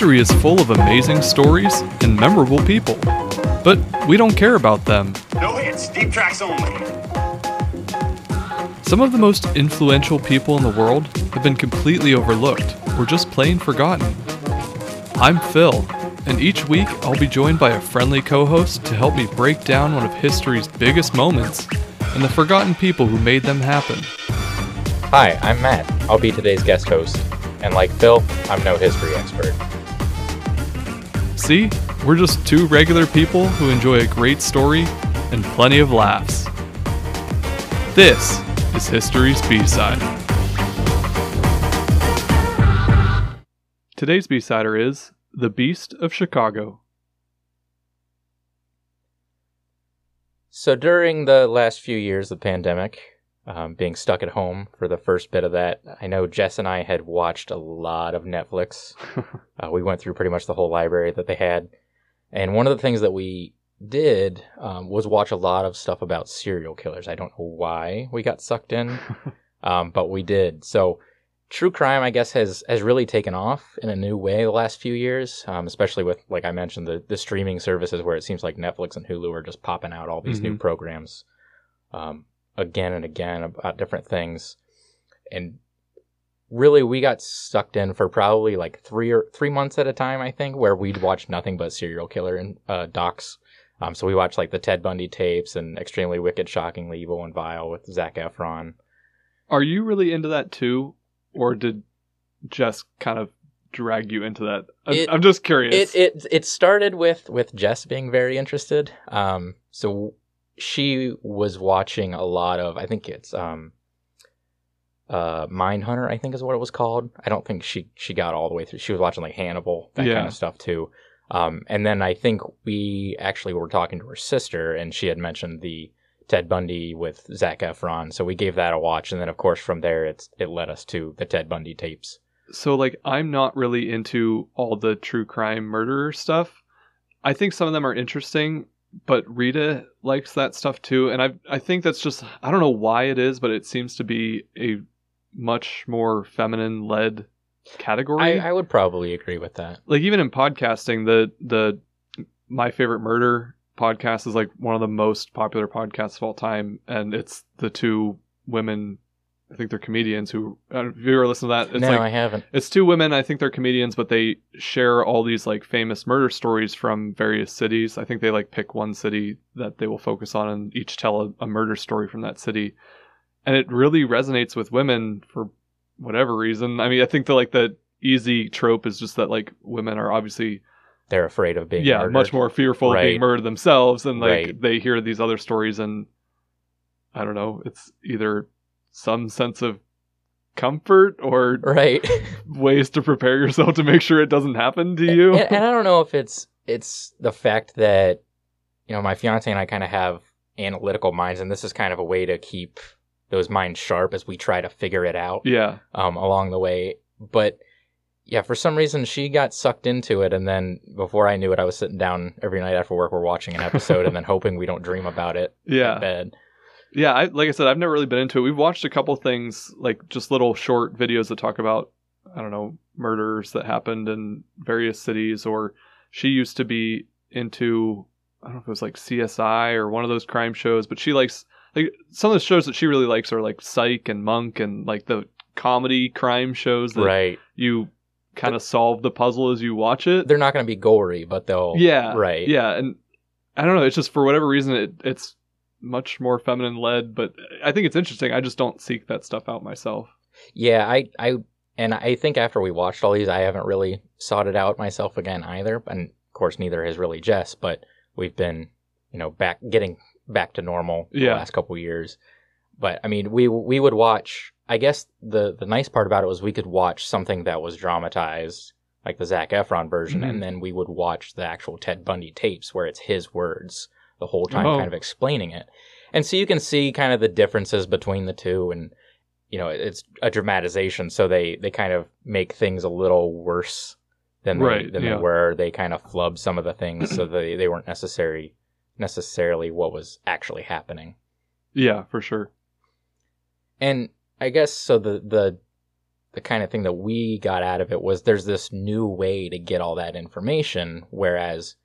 History is full of amazing stories and memorable people, but we don't care about them. No hits, deep tracks only. Some of the most influential people in the world have been completely overlooked or just plain forgotten. I'm Phil, and each week I'll be joined by a friendly co host to help me break down one of history's biggest moments and the forgotten people who made them happen. Hi, I'm Matt. I'll be today's guest host. And like Phil, I'm no history expert. See, we're just two regular people who enjoy a great story and plenty of laughs. This is History's B-Side. Today's B-Sider is The Beast of Chicago. So during the last few years of the pandemic, um, being stuck at home for the first bit of that, I know Jess and I had watched a lot of Netflix. uh, we went through pretty much the whole library that they had. And one of the things that we did um, was watch a lot of stuff about serial killers. I don't know why we got sucked in, um, but we did. So true crime, I guess, has has really taken off in a new way the last few years, um, especially with, like I mentioned, the the streaming services where it seems like Netflix and Hulu are just popping out all these new Mhm. programs um, again and again about different things, and really we got sucked in for probably like three or three months at a time, I think, where we'd watch nothing but serial killer and uh, docs. Um, so we watched like the Ted Bundy tapes and Extremely Wicked, Shockingly Evil, and Vile with Zac Efron. Are you really into that too, or did Jess kind of drag you into that? I'm, It- I'm just curious. It it it started with with Jess being very interested. Um, so she was watching a lot of I think it's um, uh, Mindhunter I think is what it was called. I don't think she she got all the way through. She was watching like Hannibal that Yeah. kind of stuff too. Um, and then I think we actually were talking to her sister, and she had mentioned the Ted Bundy with Zac Efron. So we gave that a watch, and then of course from there it's it led us to the Ted Bundy tapes. so like I'm not really into all the true crime murderer stuff. I think some of them are interesting, but Rita likes that stuff too, and I I think that's just I don't know why it is, but it seems to be a much more feminine led category. I, I would probably agree with that. like even in podcasting, the the my favorite murder podcast is like one of the most popular podcasts of all time, and it's the two women. I think they're comedians who. Uh, if you ever listen to that, it's no, like I haven't. it's two women. I think they're comedians, but they share all these like famous murder stories from various cities. I think they like pick one city that they will focus on and each tell a, a murder story from that city. And it really resonates with women for whatever reason. I mean, I think the like the easy trope is just that like women are obviously They're afraid of being yeah murdered. much more fearful of being murdered themselves, and like Right. they hear these other stories and I don't know. It's either some sense of comfort or right. ways to prepare yourself to make sure it doesn't happen to you. and, and I don't know if it's it's the fact that you know my fiance and I kind of have analytical minds, and this is kind of a way to keep those minds sharp as we try to figure it out yeah, um, along the way. But yeah, for some reason she got sucked into it, and then before I knew it, I was sitting down every night after work, we're watching an episode, and then hoping we don't dream about it in yeah, bed. Yeah. I, like I said, I've never really been into it. We've watched a couple things, like just little short videos that talk about, I don't know, murders that happened in various cities. Or she used to be into, I don't know if it was like CSI or one of those crime shows, but she likes like some of the shows that she really likes are like Psych and Monk and like the comedy crime shows that Right. you kind of solve the puzzle as you watch it. They're not going to be gory, but they'll yeah right. yeah and i don't know it's just for whatever reason it, it's much more feminine led but i think it's interesting i just don't seek that stuff out myself Yeah, I, I, and I think after we watched all these, I haven't really sought it out myself again either. And of course, neither has really Jess. But we've been, you know, back getting back to normal Yeah. the last couple of years. But I mean, we we would watch. I guess the the nice part about it was we could watch something that was dramatized, like the Zac Efron version, Mhm. and then we would watch the actual Ted Bundy tapes where it's his words the whole time, Oh. kind of explaining it. And so you can see kind of the differences between the two, and you know, it's a dramatization, so they they kind of make things a little worse than they, Right, than yeah. they were. They kind of flub some of the things, so they they weren't necessary necessarily what was actually happening. yeah for sure And I guess so. The the the kind of thing that we got out of it was there's this new way to get all that information, whereas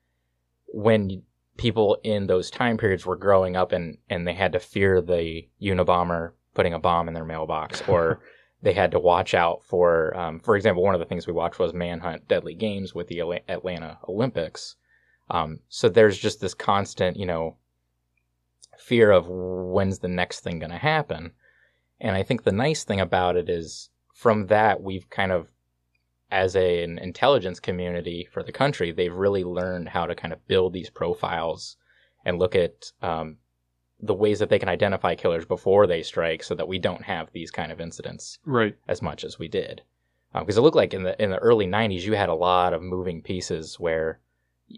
when people in those time periods were growing up and and they had to fear the Unabomber putting a bomb in their mailbox or they had to watch out for um, for example one of the things we watched was manhunt deadly games with the atlanta olympics. Um, so there's just this constant you know fear of when's the next thing going to happen. And i think the nice thing about it is from that we've kind of as a, an intelligence community for the country they've really learned how to kind of build these profiles and look at um, the ways that they can identify killers before they strike so that we don't have these kind of incidents Right. as much as we did because it looked like in the in the early 90s you had a lot of moving pieces where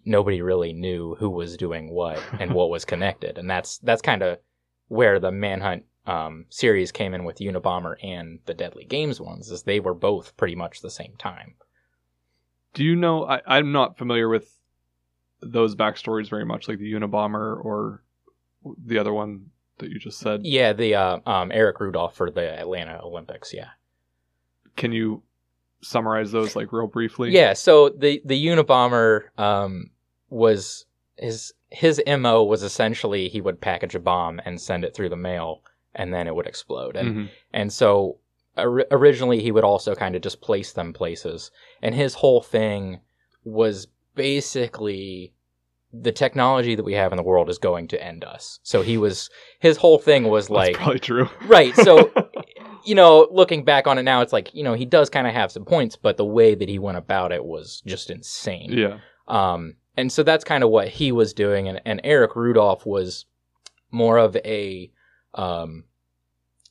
nobody really knew who was doing what and what was connected and that's that's kind of where the manhunt um, series came in with unabomber and the deadly games ones is they were both pretty much the same time Do you know? I, I'm not familiar with those backstories very much, like the Unabomber or the other one that you just said. yeah the uh, um, eric rudolph for the atlanta olympics yeah Can you summarize those like real briefly? Yeah, so the the Unabomber um, was his his mo was essentially he would package a bomb and send it through the mail, and then it would explode. And Mhm. and so or- originally he would also kind of just place them places, and his whole thing was basically the technology that we have in the world is going to end us. So he was his whole thing was That's like probably true. right. So you know, looking back on it now, it's like you know he does kind of have some points, but the way that he went about it was just insane. yeah. Um, and so that's kind of what he was doing, and, and Eric Rudolph was more of a, um,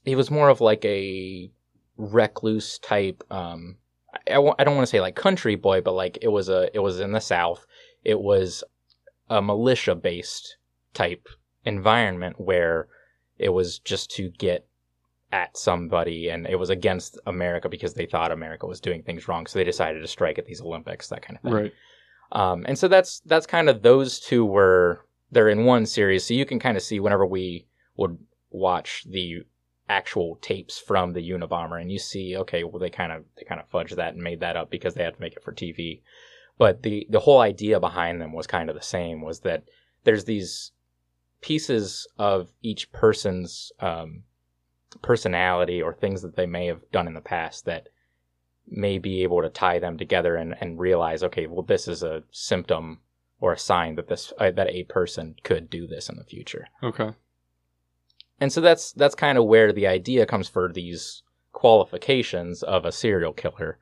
he was more of like a recluse type. Um, I, I w- I don't want to say like country boy, but like it was a, it was in the South. It was a militia based type environment where it was just to get at somebody and it was against America because they thought America was doing things wrong. So they decided to strike at these Olympics, that kind of thing. Right. Um, and so that's that's kind of those two were they're in one series, so you can kind of see whenever we would watch the actual tapes from the Unabomber, and you see, okay, well they kind of they kind of fudged that and made that up because they had to make it for TV. But the the whole idea behind them was kind of the same. Was that there's these pieces of each person's um, personality or things that they may have done in the past that may be able to tie them together and, and realize, okay, well, this is a symptom or a sign that this uh, that a person could do this in the future. Okay. And so that's that's kind of where the idea comes for these qualifications of a serial killer,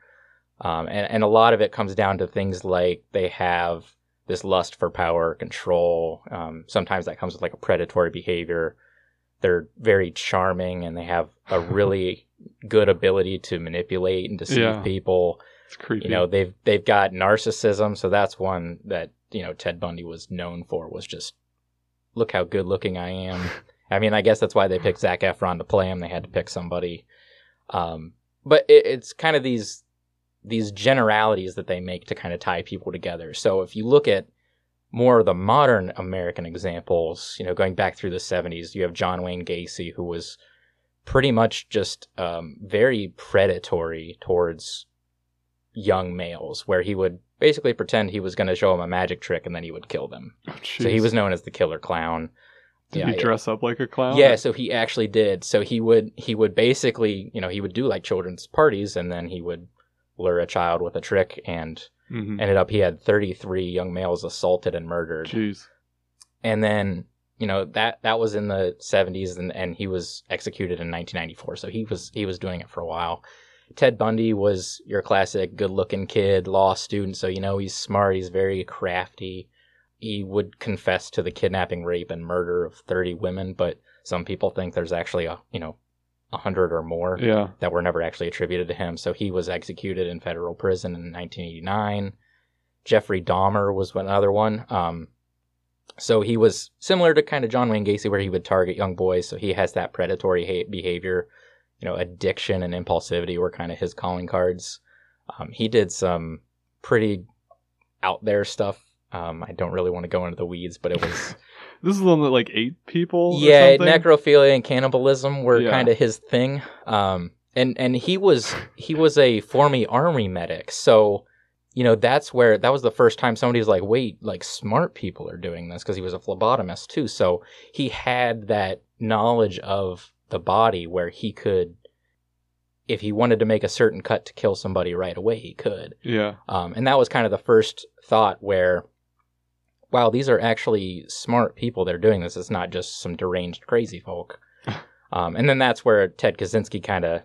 um, and and a lot of it comes down to things like they have this lust for power, control. Um, sometimes that comes with like a predatory behavior. They're very charming and they have a really good ability to manipulate and deceive Yeah. people. It's creepy. You know, they've they've got narcissism, so that's one that you know Ted Bundy was known for. Was just look how good looking I am. I mean, I guess that's why they picked Zac Efron to play him. They had to pick somebody. Um, but it, it's kind of these these generalities that they make to kind of tie people together. So if you look at more of the modern American examples, you know, going back through the '70s, you have John Wayne Gacy, who was pretty much just um, very predatory towards young males, where he would basically pretend he was going to show them a magic trick and then he would kill them. Oh, So he was known as the killer clown. Did yeah, he yeah. dress up like a clown? Yeah, so he actually did. So he would he would basically, you know, he would do like children's parties and then he would lure a child with a trick and hmm ended up he had 33 young males assaulted and murdered. Jeez. And then, you know, that that was in the 70s and and he was executed in 1994. So he was he was doing it for a while. Ted Bundy was your classic good-looking kid, law student, so you know he's smart, he's very crafty. He would confess to the kidnapping, rape and murder of 30 women, but some people think there's actually a, you know, 100 or more Yeah. that were never actually attributed to him. So he was executed in federal prison in 1989. Jeffrey Dahmer was another one. Um, so he was similar to kind of John Wayne Gacy, where he would target young boys. So he has that predatory ha- behavior. You know, addiction and impulsivity were kind of his calling cards. Um, he did some pretty out there stuff. Um, I don't really want to go into the weeds, but it was This is the one that like eight people. or yeah, necrophilia and cannibalism were Yeah. kind of his thing. Um, and and he was he was a former army medic so you know that's where that was the first time somebody was like wait like smart people are doing this because he was a phlebotomist too so he had that knowledge of the body where he could if he wanted to make a certain cut to kill somebody right away he could Yeah. um, and that was kind of the first thought where wow these are actually smart people that are doing this. It's not just some deranged crazy folk. Um, and then that's where ted kaczynski kind of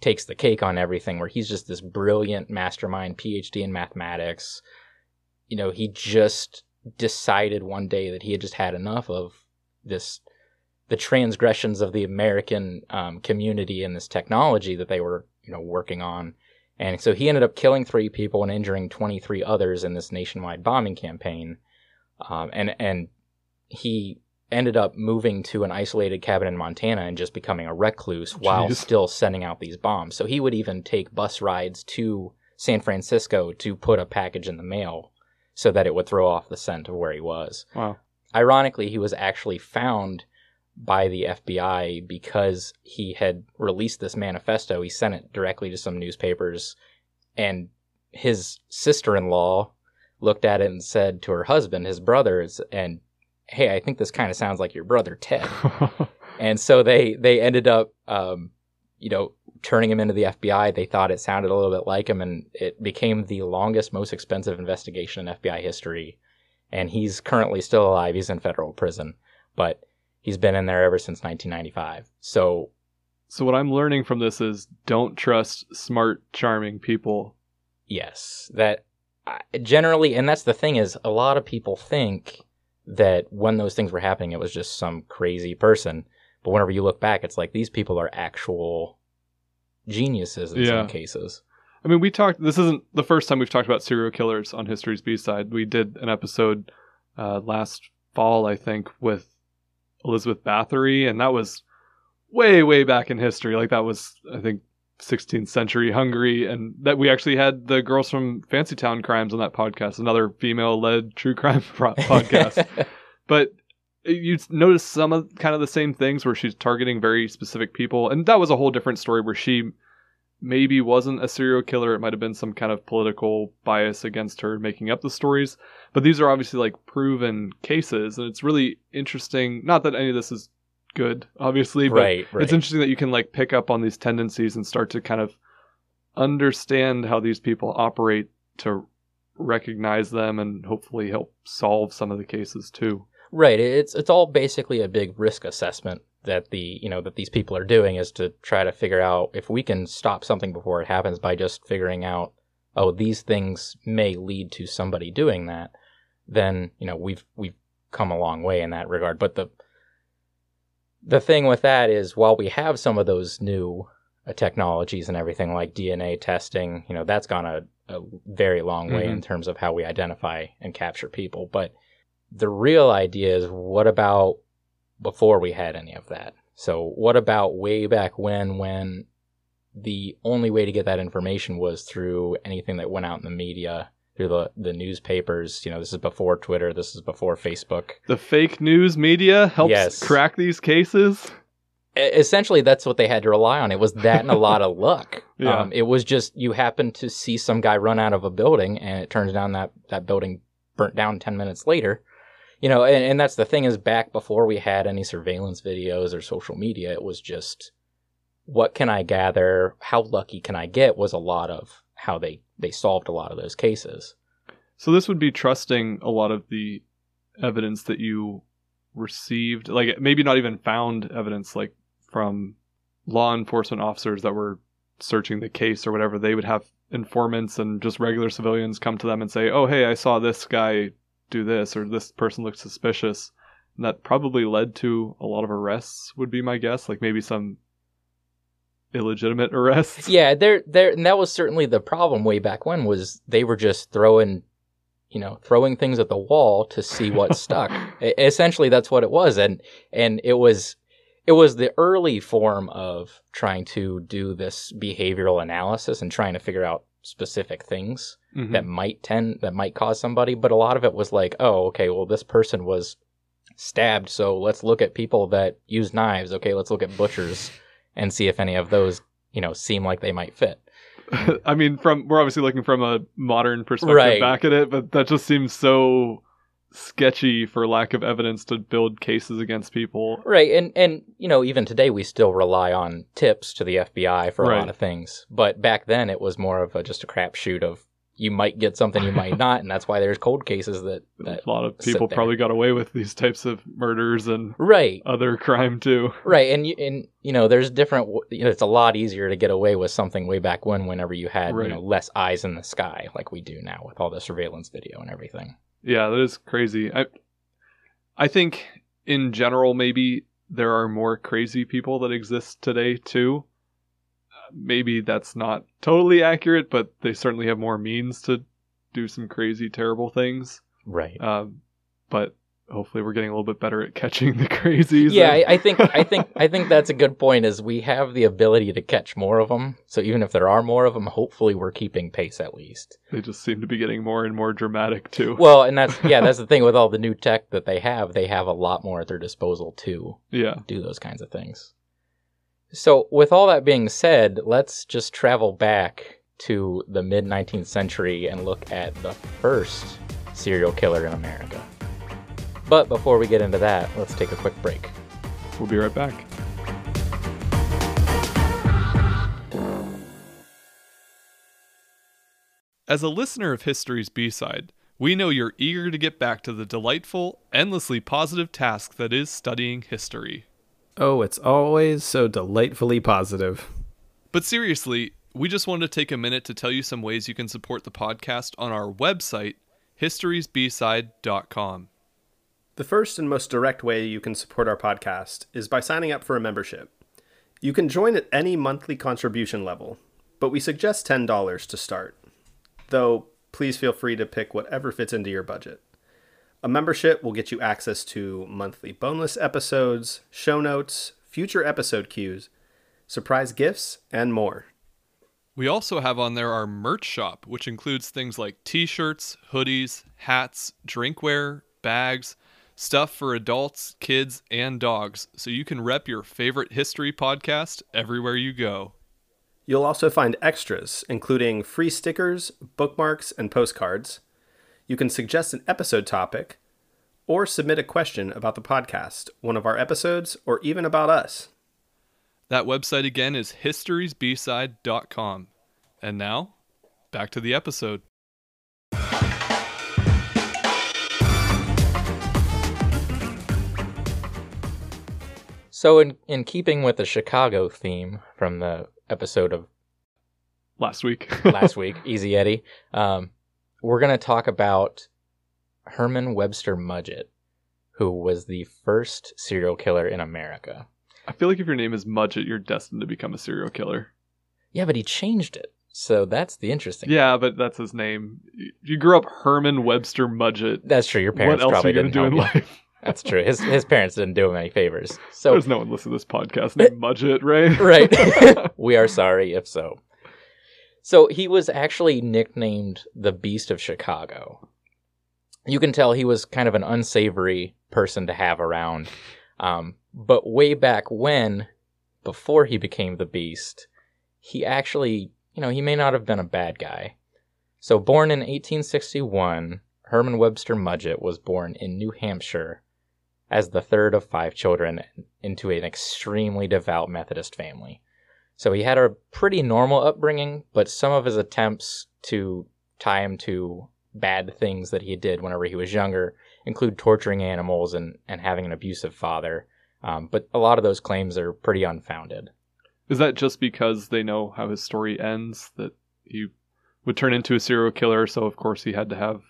takes the cake on everything where he's just this brilliant mastermind phd in mathematics. You know he just decided one day that he had just had enough of this the transgressions of the american um, community and this technology that they were you know working on. And so he ended up killing three people and injuring 23 others in this nationwide bombing campaign um, and and he ended up moving to an isolated cabin in Montana and just becoming a recluse while still sending out these bombs. So he would even take bus rides to San Francisco to put a package in the mail so that it would throw off the scent of where he was. Wow. Ironically, he was actually found by the FBI because he had released this manifesto. He sent it directly to some newspapers, and his sister in law looked at it and said to her husband, his brothers, and hey, I think this kind of sounds like your brother Ted. and so they they ended up, um, you know, turning him into the FBI. They thought it sounded a little bit like him, and it became the longest, most expensive investigation in FBI history. And he's currently still alive. He's in federal prison, but he's been in there ever since 1995. So so what I'm learning from this is don't trust smart, charming people. Yes, that generally, and that's the thing is, a lot of people think that when those things were happening, it was just some crazy person. But whenever you look back, it's like these people are actual geniuses in Yeah. some cases. I mean, we talked. This isn't the first time we've talked about serial killers on History's B side. We did an episode uh, last fall, I think, with Elizabeth Bathory, and that was way, way back in history. Like that was, I think, 16th century Hungary, and that we actually had the girls from Fancy Town Crimes on that podcast, another female-led true crime pro- podcast. but you notice some of kind of the same things where she's targeting very specific people, and that was a whole different story where she maybe wasn't a serial killer. It might have been some kind of political bias against her making up the stories. But these are obviously like proven cases, and it's really interesting. Not that any of this is good, obviously, but right, right. it's interesting that you can like pick up on these tendencies and start to kind of understand how these people operate to recognize them and hopefully help solve some of the cases too. Right. It's it's all basically a big risk assessment that the you know that these people are doing is to try to figure out if we can stop something before it happens by just figuring out oh these things may lead to somebody doing that then you know we've we've come a long way in that regard but the the thing with that is while we have some of those new uh, technologies and everything like DNA testing you know that's gone a, a very long way Mhm. in terms of how we identify and capture people but the real idea is what about before we had any of that? So what about way back when when the only way to get that information was through anything that went out in the media, through the the newspapers, you know, this is before Twitter, this is before Facebook. The fake news media helps Yes. crack these cases. Essentially that's what they had to rely on. It was that and a lot of luck. Yeah. Um, it was just you happened to see some guy run out of a building and it turns down that that building burnt down 10 minutes later. You know, and, and that's the thing is back before we had any surveillance videos or social media, it was just what can I gather? How lucky can I get was a lot of how they they solved a lot of those cases. So this would be trusting a lot of the evidence that you received, like maybe not even found evidence, like from law enforcement officers that were searching the case or whatever. They would have informants and just regular civilians come to them and say, "Oh, hey, I saw this guy do this, or this person looks suspicious." And that probably led to a lot of arrests. Would be my guess, like maybe some illegitimate arrests. Yeah, there there and that was certainly the problem way back when was they were just throwing you know, throwing things at the wall to see what stuck. Essentially that's what it was and and it was it was the early form of trying to do this behavioral analysis and trying to figure out specific things Mhm. that might tend that might cause somebody, but a lot of it was like, oh, okay, well this person was stabbed, so let's look at people that use knives. Okay, let's look at butchers and see if any of those you know, seem like they might fit. I mean, from we're obviously looking from a modern perspective Right. back at it, but that just seems so sketchy for lack of evidence to build cases against people. Right, and and you know, even today we still rely on tips to the FBI for a Right. lot of things. But back then it was more of a, just a crapshoot of you might get something, you might not, and that's why there's cold cases that that a lot of people probably got away with these types of murders and right, other crime too. right, and you and you know, there's different. You know, it's a lot easier to get away with something way back when, whenever you had Right. you know less eyes in the sky, like we do now with all the surveillance video and everything. Yeah, that is crazy. I I think in general maybe there are more crazy people that exist today too. Maybe that's not totally accurate, but they certainly have more means to do some crazy terrible things. Right. Um, but hopefully we're getting a little bit better at catching the crazies. Yeah, and- I, I think I think I think that's a good point. Is we have the ability to catch more of them. So even if there are more of them, hopefully we're keeping pace at least. they just seem to be getting more and more dramatic too. Well, and that's yeah, that's the thing with all the new tech that they have. They have a lot more at their disposal to yeah. do those kinds of things. So with all that being said, let's just travel back to the mid 19th century and look at the first serial killer in America. But before we get into that, let's take a quick break. We'll be right back. As a listener of History's B-Side, we know you're eager to get back to the delightful, endlessly positive task that is studying history. Oh, it's always so delightfully positive. But seriously, we just wanted to take a minute to tell you some ways you can support the podcast on our website, historysbside.com. The first and most direct way you can support our podcast is by signing up for a membership. You can join at any monthly contribution level, but we suggest $10 to start. Though, please feel free to pick whatever fits into your budget. A membership will get you access to monthly boneless episodes, show notes, future episode cues, surprise gifts, and more. We also have on there our merch shop, which includes things like t shirts, hoodies, hats, drinkware, bags, stuff for adults, kids, and dogs, so you can rep your favorite history podcast everywhere you go. You'll also find extras, including free stickers, bookmarks, and postcards. You can suggest an episode topic, or submit a question about the podcast, one of our episodes, or even about us. That website again is historysbside.com. And now, back to the episode. So, in, in keeping with the Chicago theme from the episode of Last week. last week, Easy Eddie, um, we're going to talk about Herman Webster Mudgett, who was the first serial killer in America. I feel like if your name is Mudgett, you're destined to become a serial killer. Yeah, but he changed it. So that's the interesting. Yeah, but that's his name. You grew up Herman Webster Mudgett. That's true. Your parents What else are probably you didn't do in you. life? That's true. His his parents didn't do him any favors. So There's no one listening to this podcast named Mudgett, right? right. we are sorry if so. So he was actually nicknamed the Beast of Chicago. You can tell he was kind of an unsavory person to have around. Um, but way back when, before he became the Beast, he actually, you know, he may not have been a bad guy. So, born in 1861, Herman Webster Mudgett was born in New Hampshire as the third of five children into an extremely devout Methodist family. So he had a pretty normal upbringing, but some of his attempts to tie him to bad things that he did whenever he was younger include torturing animals and, and having an abusive father. Um, but a lot of those claims are pretty unfounded. Is that just because they know how his story ends that he would turn into a serial killer? So of course he had to have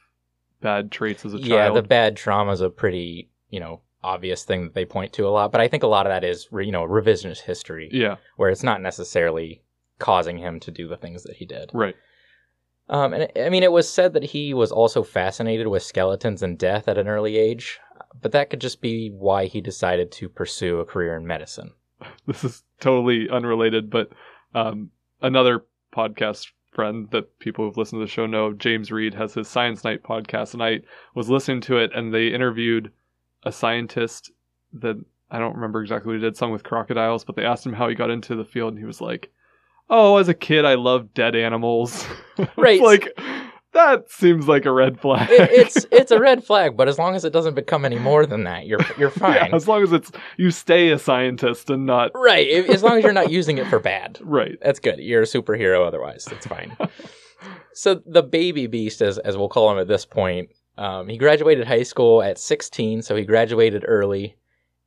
bad traits as a child? Yeah, the bad trauma is a pretty, you know, obvious thing that they point to a lot. But I think a lot of that is, re- you know, revisionist history, yeah, where it's not necessarily causing him to do the things that he did. right. Um, and I mean, it was said that he was also fascinated with skeletons and death at an early age, but that could just be why he decided to pursue a career in medicine. This is totally unrelated, but um, another podcast friend that people who've listened to the show know, James Reed, has his Science Night podcast, and I was listening to it, and they interviewed a scientist that I don't remember exactly what he did, some with crocodiles, but they asked him how he got into the field, and he was like, oh, as a kid, I loved dead animals. Right. like that seems like a red flag. It, it's it's a red flag, but as long as it doesn't become any more than that, you're you're fine. Yeah, as long as it's you stay a scientist and not Right. As long as you're not using it for bad. right. That's good. You're a superhero otherwise. That's fine. so the baby beast, as as we'll call him at this point, um, he graduated high school at 16, so he graduated early,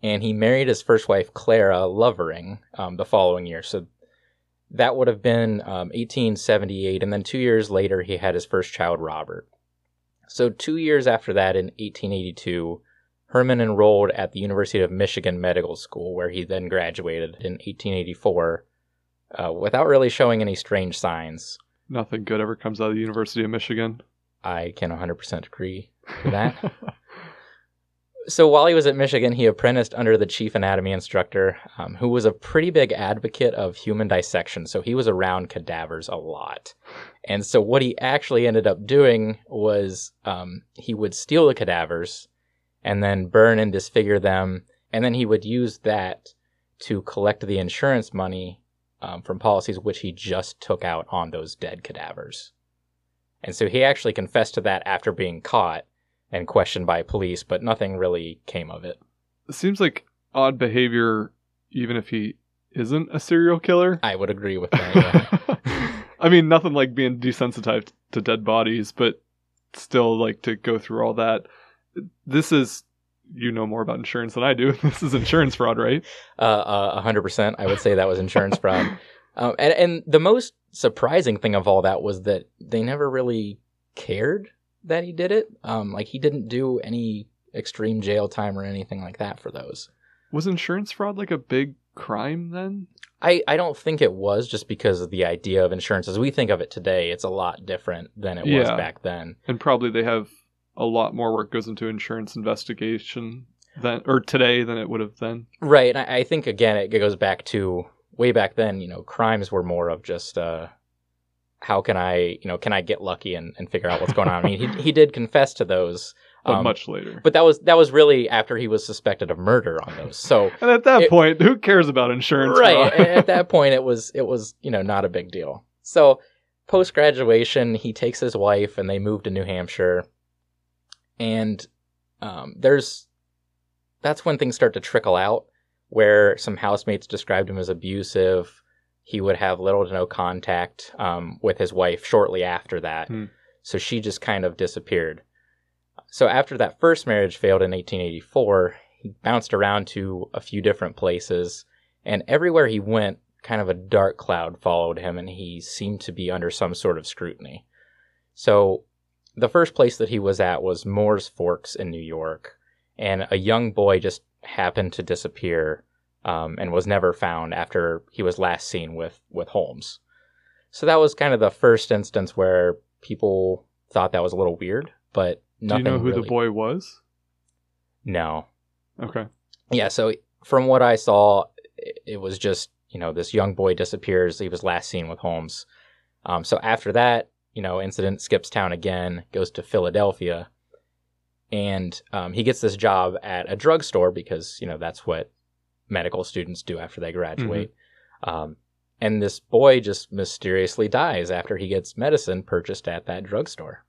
and he married his first wife, Clara Lovering, um, the following year. So that would have been um, 1878, and then two years later, he had his first child, Robert. So two years after that, in 1882, Herman enrolled at the University of Michigan Medical School, where he then graduated in 1884 uh, without really showing any strange signs. Nothing good ever comes out of the University of Michigan. I can 100% agree with that. so while he was at Michigan, he apprenticed under the chief anatomy instructor, um, who was a pretty big advocate of human dissection. So he was around cadavers a lot. And so what he actually ended up doing was um, he would steal the cadavers and then burn and disfigure them. And then he would use that to collect the insurance money um, from policies which he just took out on those dead cadavers. And so he actually confessed to that after being caught and questioned by police, but nothing really came of it. It seems like odd behavior, even if he isn't a serial killer. I would agree with that. Yeah. I mean, nothing like being desensitized to dead bodies, but still, like to go through all that. This is, you know more about insurance than I do. This is insurance fraud, right? uh, uh, 100%. I would say that was insurance fraud. Um, and, and the most surprising thing of all that was that they never really cared that he did it. Um, like, he didn't do any extreme jail time or anything like that for those. Was insurance fraud like a big crime then? I, I don't think it was just because of the idea of insurance. As we think of it today, it's a lot different than it was back then. And probably they have a lot more work goes into insurance investigation than or today than it would have then. Right. And I, I think again it goes back to way back then, you know, crimes were more of just uh how can I, you know, can I get lucky and, and figure out what's going on? I mean, he he did confess to those. But um, much later. but that was that was really after he was suspected of murder on those. So and at that it- point, who cares about insurance right at that point it was it was, you know, not a big deal. So post graduation, he takes his wife and they move to New Hampshire. And um, there's that's when things start to trickle out where some housemates described him as abusive. He would have little to no contact um, with his wife shortly after that. Hmm. So she just kind of disappeared. So after that first marriage failed in 1884, he bounced around to a few different places, and everywhere he went, kind of a dark cloud followed him, and he seemed to be under some sort of scrutiny. So the first place that he was at was Mooers Forks in New York, and a young boy just happened to disappear um, and was never found after he was last seen with with Holmes. So that was kind of the first instance where people thought that was a little weird, but Do you know who really- the boy was? No. Okay. Yeah. So from what I saw, it, it was just you know this young boy disappears. He was last seen with Holmes. Um, so after that, you know, incident skips town again, goes to Philadelphia, and um, he gets this job at a drugstore because you know that's what medical students do after they graduate. Um, and this boy just mysteriously dies after he gets medicine purchased at that drugstore.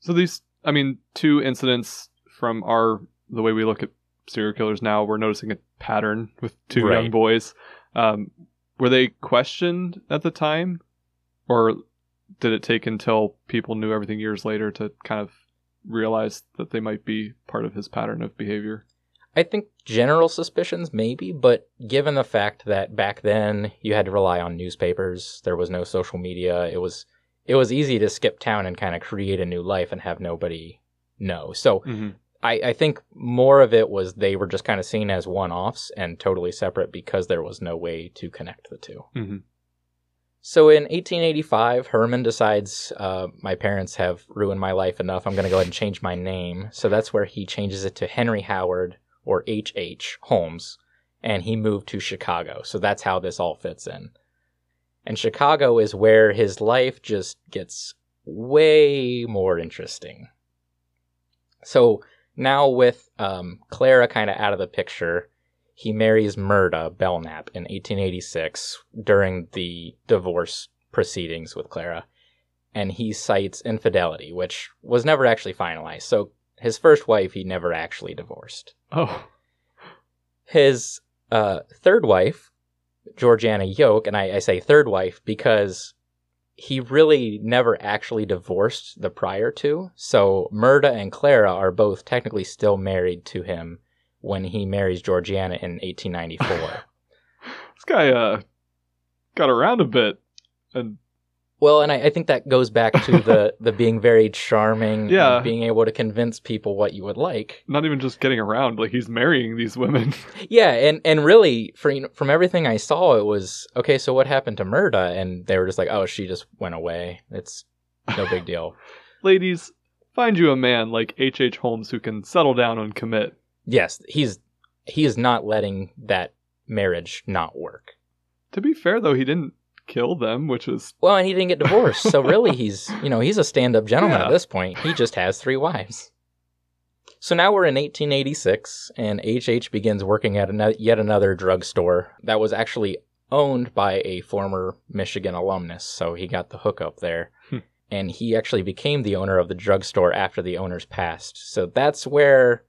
So these, I mean, two incidents from our the way we look at serial killers now, we're noticing a pattern with two young boys. Um, were they questioned at the time, or did it take until people knew everything years later to kind of realize that they might be part of his pattern of behavior? I think general suspicions, maybe, but given the fact that back then you had to rely on newspapers, there was no social media, it was it was easy to skip town and kind of create a new life and have nobody know. So Mm-hmm. I, I think more of it was they were just kind of seen as one offs and totally separate because there was no way to connect the two. Mm-hmm. So in 1885, Herman decides, uh, my parents have ruined my life enough. I'm going to go ahead and change my name. So that's where he changes it to Henry Howard or H.H. Holmes, and he moved to Chicago. So that's how this all fits in. And Chicago is where his life just gets way more interesting. So now with um, Clara kind of out of the picture, he marries Myrta Belknap in 1886 during the divorce proceedings with Clara, and he cites infidelity, which was never actually finalized. So his first wife he never actually divorced. Oh, His uh, third wife, Georgiana Yoke, and I, I say third wife because he really never actually divorced the prior two. So Myrta and Clara are both technically still married to him when he marries Georgiana in 1894. this guy uh got around a bit, and well, and I, I think that goes back to the, the being very charming, Yeah. and being able to convince people what you would like. not even just getting around. Like he's marrying these women. Yeah, and and really, for, you know, from everything I saw, it was okay. So what happened to Myrta? And they were just like, oh, she just went away. It's no big deal. Ladies, find you a man like H. H. Holmes who can settle down and commit. Yes, he's he is not letting that marriage not work. To be fair, though, he didn't kill them, which is Well, and he didn't get divorced, so really, he's you know he's a stand-up gentleman Yeah. at this point. He just has three wives. So now we're in 1886, and HH begins working at ano- yet another drugstore that was actually owned by a former Michigan alumnus, so he got the hookup there. Hmm. And he actually became the owner of the drugstore after the owners passed. So that's where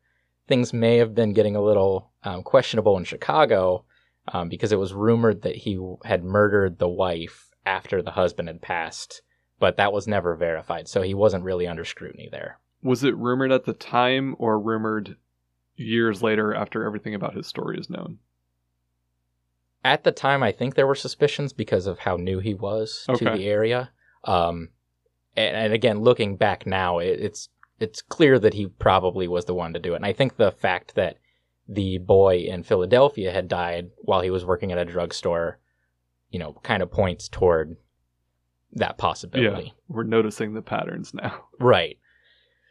things may have been getting a little um, questionable in Chicago um, because it was rumored that he had murdered the wife after the husband had passed, but that was never verified, so he wasn't really under scrutiny there. was it rumored at the time or rumored years later after everything about his story is known? At the time, I think there were suspicions because of how new he was to the area. Um, and, and again, looking back now, it, it's it's clear that he probably was the one to do it. And I think the fact that the boy in Philadelphia had died while he was working at a drugstore, you know, kind of points toward that possibility. Yeah, We're noticing the patterns now. Right.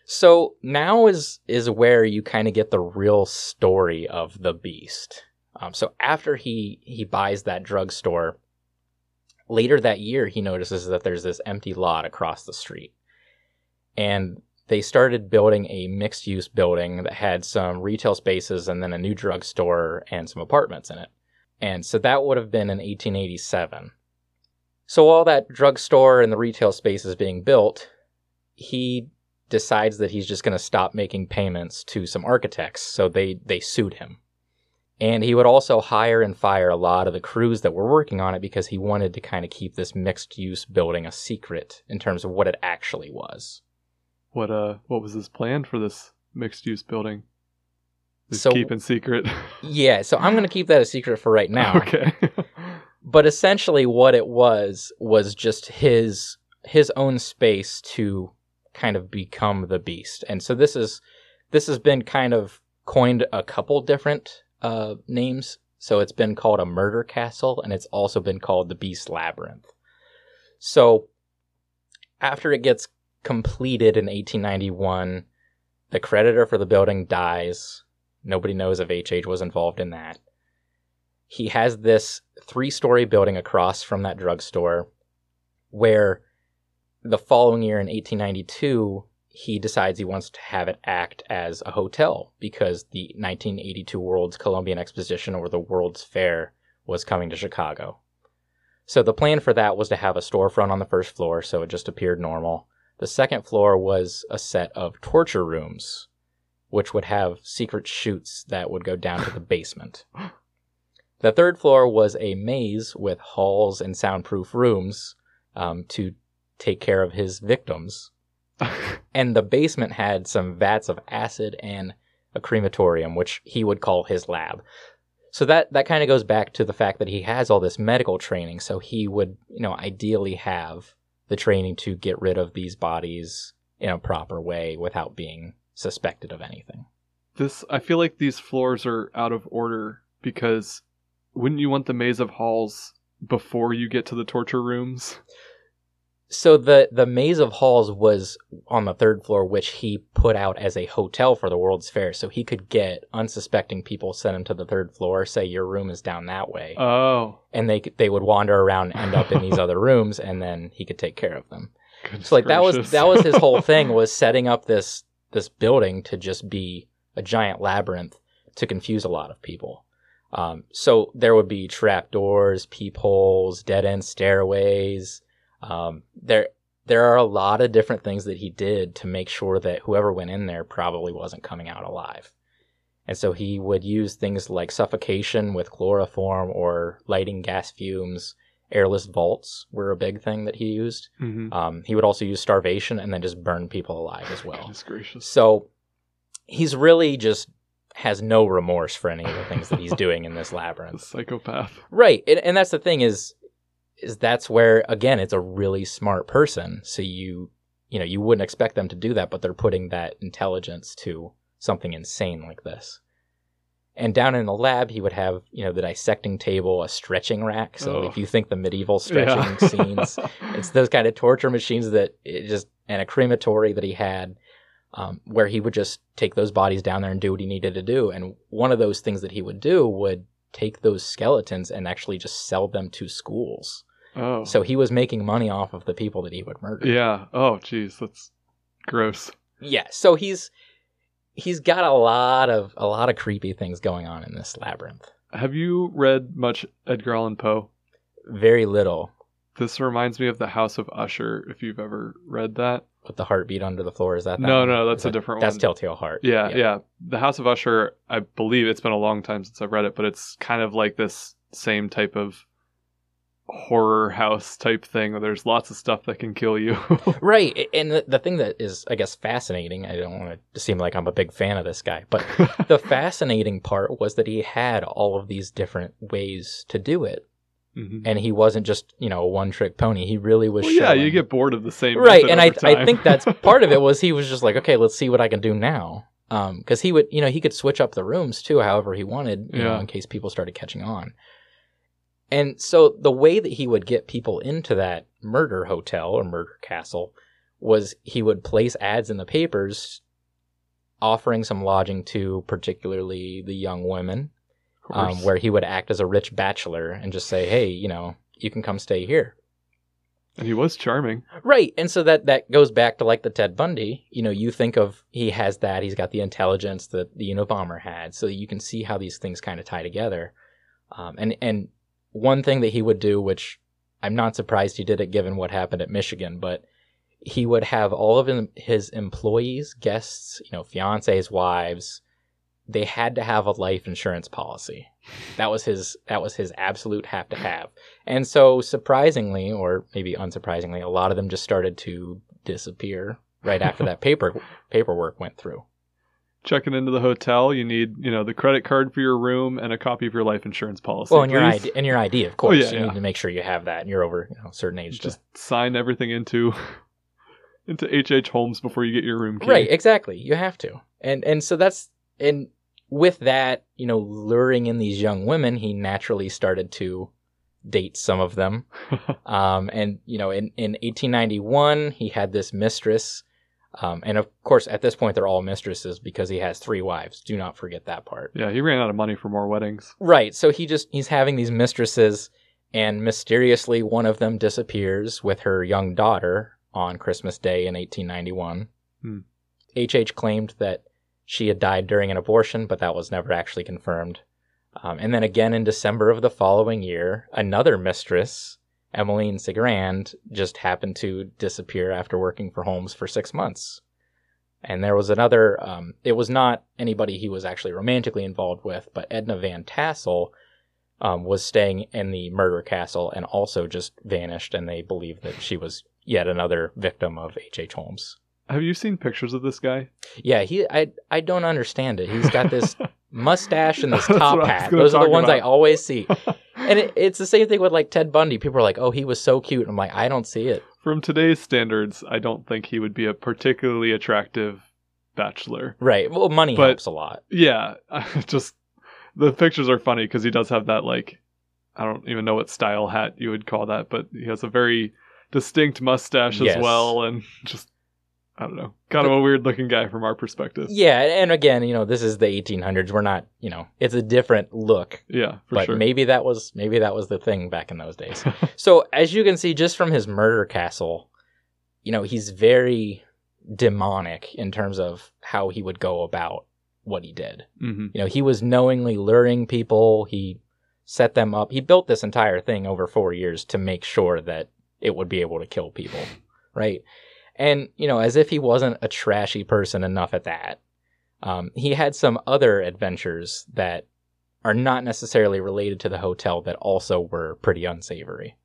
So now is is where you kind of get the real story of the beast. Um, so after he he buys that drugstore, later that year he notices that there's this empty lot across the street, and they started building a mixed use building that had some retail spaces and then a new drugstore and some apartments in it. And so that would have been in 1887. So while that drugstore and the retail space is being built, he decides that he's just going to stop making payments to some architects, so they they sued him. And he would also hire and fire a lot of the crews that were working on it because he wanted to kind of keep this mixed use building a secret in terms of what it actually was. What uh what was his plan for this mixed use building? Just So- keeping secret. Yeah, so I'm going to keep that a secret for right now. okay. but essentially what it was was just his his own space to kind of become the beast and so this is this has been kind of coined a couple different uh, names so it's been called a murder castle and it's also been called the beast labyrinth so after it gets completed in 1891 the creditor for the building dies nobody knows if hh was involved in that he has this three story building across from that drugstore where the following year in 1892 he decides he wants to have it act as a hotel because the 1982 World's Columbian Exposition or the World's Fair was coming to Chicago. So the plan for that was to have a storefront on the first floor so it just appeared normal. The second floor was a set of torture rooms which would have secret chutes that would go down to the basement. The third floor was a maze with halls and soundproof rooms um, to take care of his victims. And the basement had some vats of acid and a crematorium, which he would call his lab. So that, that kind of goes back to the fact that he has all this medical training. So he would, you know, ideally have the training to get rid of these bodies in a proper way without being suspected of anything. this I feel like these floors are out of order because wouldn't you want the maze of halls before you get to the torture rooms? So the the maze of halls was on the third floor, which he put out as a hotel for the World's Fair, so he could get unsuspecting people send him to the third floor. Say your room is down that way, Oh. and they they would wander around, and end up in these other rooms, and then he could take care of them. goodness So like that was gracious. that was his whole thing was setting up this this building to just be a giant labyrinth to confuse a lot of people. Um, so there would be trapdoors, peepholes, dead end stairways. Um, there there are a lot of different things that he did to make sure that whoever went in there probably wasn't coming out alive. And so he would use things like suffocation with chloroform or lighting gas fumes. Airless vaults were a big thing that he used. Mm-hmm. Um, he would also use starvation and then just burn people alive as well. Goodness gracious. So he's really just has no remorse for any of the things that he's doing in this The labyrinth. psychopath. Right. And, and that's the thing is is that's where again it's a really smart person. So you you know, you wouldn't expect them to do that, but they're putting that intelligence to something insane like this. And down in the lab, he would have, you know, the dissecting table, a stretching rack. So Oh. if you think the medieval stretching Yeah. scenes, it's those kind of torture machines that it just, and a crematory that he had, um, where he would just take those bodies down there and do what he needed to do. And one of those things that he would do would take those skeletons and actually just sell them to schools. Oh. So he was making money off of the people that he would murder. yeah. Oh, jeez, that's gross. Yeah, so he's he's got a lot of a lot of creepy things going on in this labyrinth. Have you read much Edgar Allan Poe? Very little This reminds me of The House of Usher. If you've ever read that. With the heartbeat under the floor. Is that, that No, one? no, that's Is a that- different That's one. That's Telltale Heart. Yeah, yeah, The House of Usher, I believe it's been a long time since I've read it, but it's kind of like this same type of horror house type thing where there's lots of stuff that can kill you. Right, and the, the thing that is, I guess, fascinating. I don't want to seem like I'm a big fan of this guy, but the fascinating part was that he had all of these different ways to do it, Mhm. and he wasn't just you know a one trick pony. He really was. Well, yeah, you get bored of the same right and I, I think that's part of it was he was just like okay let's see what i can do now because he would you know he could switch up the rooms too however he wanted you know Yeah. in case people started catching on and so the way that he would get people into that murder hotel or murder castle was he would place ads in the papers offering some lodging to particularly the young women um, where he would act as a rich bachelor and just say hey you know you can come stay here and he was charming. Right. And so that that goes back to like the Ted Bundy. You know, you think of he has that, he's got the intelligence that the Unabomber had. So you can see how these things kind of tie together. Um, and and one thing that he would do, which I'm not surprised he did it given what happened at Michigan, but he would have all of his employees, guests, you know, fiancés, wives, they had to have a life insurance policy. That was his that was his absolute have to have. And so surprisingly or maybe unsurprisingly, a lot of them just started to disappear right after that paper paperwork went through. Checking into the hotel, you need, you know, the credit card for your room and a copy of your life insurance policy. Well, and your. ID, and your ID, of oh, course. yeah, you yeah. need to make sure you have that and you're over, you know, a certain age. Just to... sign everything into into H. H. Holmes before you get your room key. Right, exactly. You have to. And and so that's and with that, you know, luring in these young women, he naturally started to date some of them. Um, and you know, in, in 1891, he had this mistress. Um, and of course, at this point, they're all mistresses because he has three wives. Do not forget that part. yeah, he ran out of money for more weddings. Right. So he just he's having these mistresses, and mysteriously, one of them disappears with her young daughter on Christmas Day in 1891. Hmm. H.H. claimed that she had died during an abortion, but that was never actually confirmed. Um, and then again in December of the following year, another mistress, Emeline Cigrand, just happened to disappear after working for Holmes for six months. And there was another, um, it was not anybody he was actually romantically involved with, but Edna Van Tassel um, was staying in the murder castle and also just vanished, and they believe that she was yet another victim of H.H. H. Holmes. Have you seen pictures of this guy? Yeah, he I I don't understand it. He's got this mustache and this top what I was hat. Those are the ones I always see. And it, it's the same thing with like Ted Bundy. People are like, "Oh, he was so cute." I'm like, "I don't see it." From today's standards, I don't think he would be a particularly attractive bachelor. Right. Well, money But- helps a lot. Yeah, just the pictures are funny because he does have that like I don't even know what style hat you would call that, but he has a very distinct mustache Yes. as well, and just I don't know, kind of a weird looking guy from our perspective. Yeah, and again, you know, this is the 1800s. We're not, you know, it's a different look. Yeah, for but sure. maybe that was maybe that was the thing back in those days. so as you can see, just from his murder castle, you know, he's very demonic in terms of how he would go about what he did. hmm You know, he was knowingly luring people. He set them up. He built this entire thing over four years to make sure that it would be able to kill people, right? And you know, as if he wasn't a trashy person enough at that, um, he had some other adventures that are not necessarily related to the hotel that also were pretty unsavory.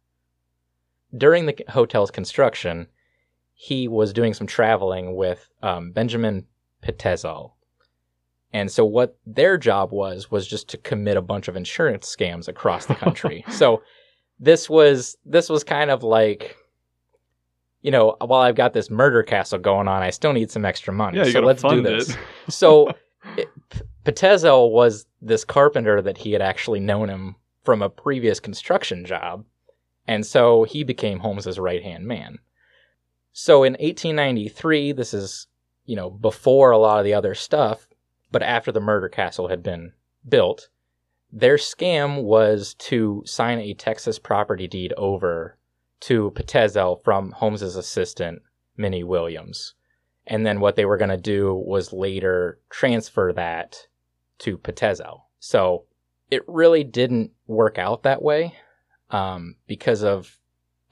During the hotel's construction, he was doing some traveling with um, Benjamin Pitezel, and so what their job was was just to commit a bunch of insurance scams across the country. so this was this was kind of like you know, while I've got this murder castle going on, I still need some extra money. Yeah, you so gotta let's do fund this. it. So it, Pitezel was this carpenter that he had actually known him from a previous construction job, and so he became Holmes's right hand man. So in 1893, this is you know before a lot of the other stuff, but after the murder castle had been built, their scam was to sign a Texas property deed over to Pitezel from Holmes's assistant Minnie Williams and then what they were going to do was later transfer that to Pitezel. So it really didn't work out that way um, because of,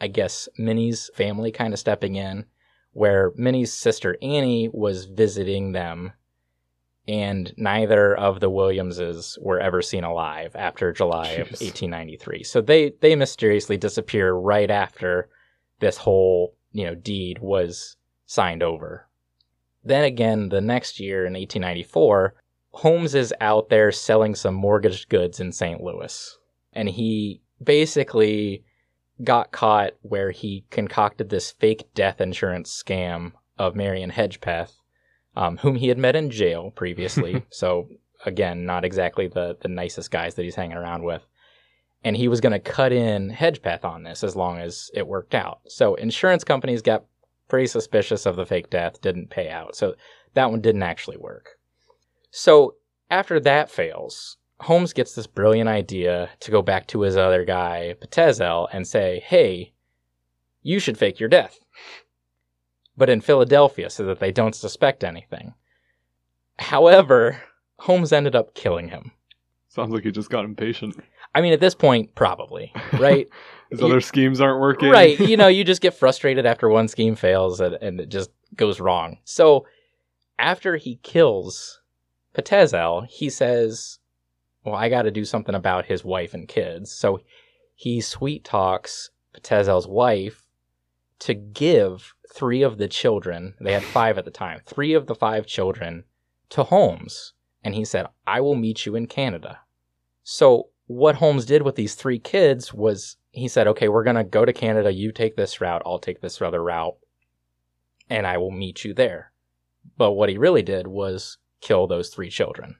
I guess, Minnie's family kind of stepping in, where Minnie's sister Annie was visiting them, and neither of the Williamses were ever seen alive after July of 1893. So they they mysteriously disappear right after this whole you know deed was signed over. Then again, the next year in 1894, Holmes is out there selling some mortgaged goods in St. Louis. And he basically got caught where he concocted this fake death insurance scam of Marion Hedgepeth, um, whom he had met in jail previously. so, again, not exactly the, the nicest guys that he's hanging around with. And he was going to cut in Hedgepeth on this as long as it worked out. So, insurance companies got pretty suspicious of the fake death, didn't pay out. So that one didn't actually work. So after that fails, Holmes gets this brilliant idea to go back to his other guy, Pitezel, and say, hey, you should fake your death. But in Philadelphia so that they don't suspect anything. However, Holmes ended up killing him. Sounds like he just got impatient. I mean, at this point, probably, right? His You- other schemes aren't working. Right. You know, you just get frustrated after one scheme fails and, and it just goes wrong. So after he kills Pitezel, he says, Well, I got to do something about his wife and kids. So he sweet talks Pitezel's wife to give three of the children, they had five at the time, three of the five children to Holmes. And he said, I will meet you in Canada. So what Holmes did with these three kids was he said, okay, we're going to go to Canada. You take this route. I'll take this other route. And I will meet you there. But what he really did was kill those three children.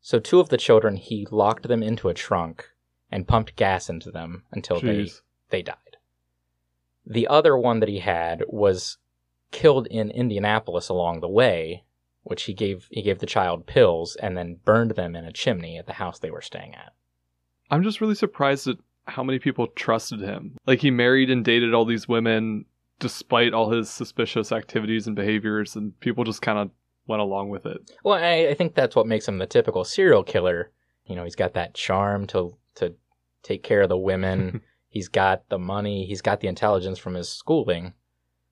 So two of the children, he locked them into a trunk and pumped gas into them until they, they died. The other one that he had was killed in Indianapolis along the way, which he gave he gave the child pills and then burned them in a chimney at the house they were staying at. I'm just really surprised at how many people trusted him. Like he married and dated all these women despite all his suspicious activities and behaviors, and people just kind of went along with it. Well, I, I think that's what makes him the typical serial killer. You know, he's got that charm to to take care of the women. he's got the money. He's got the intelligence from his schooling.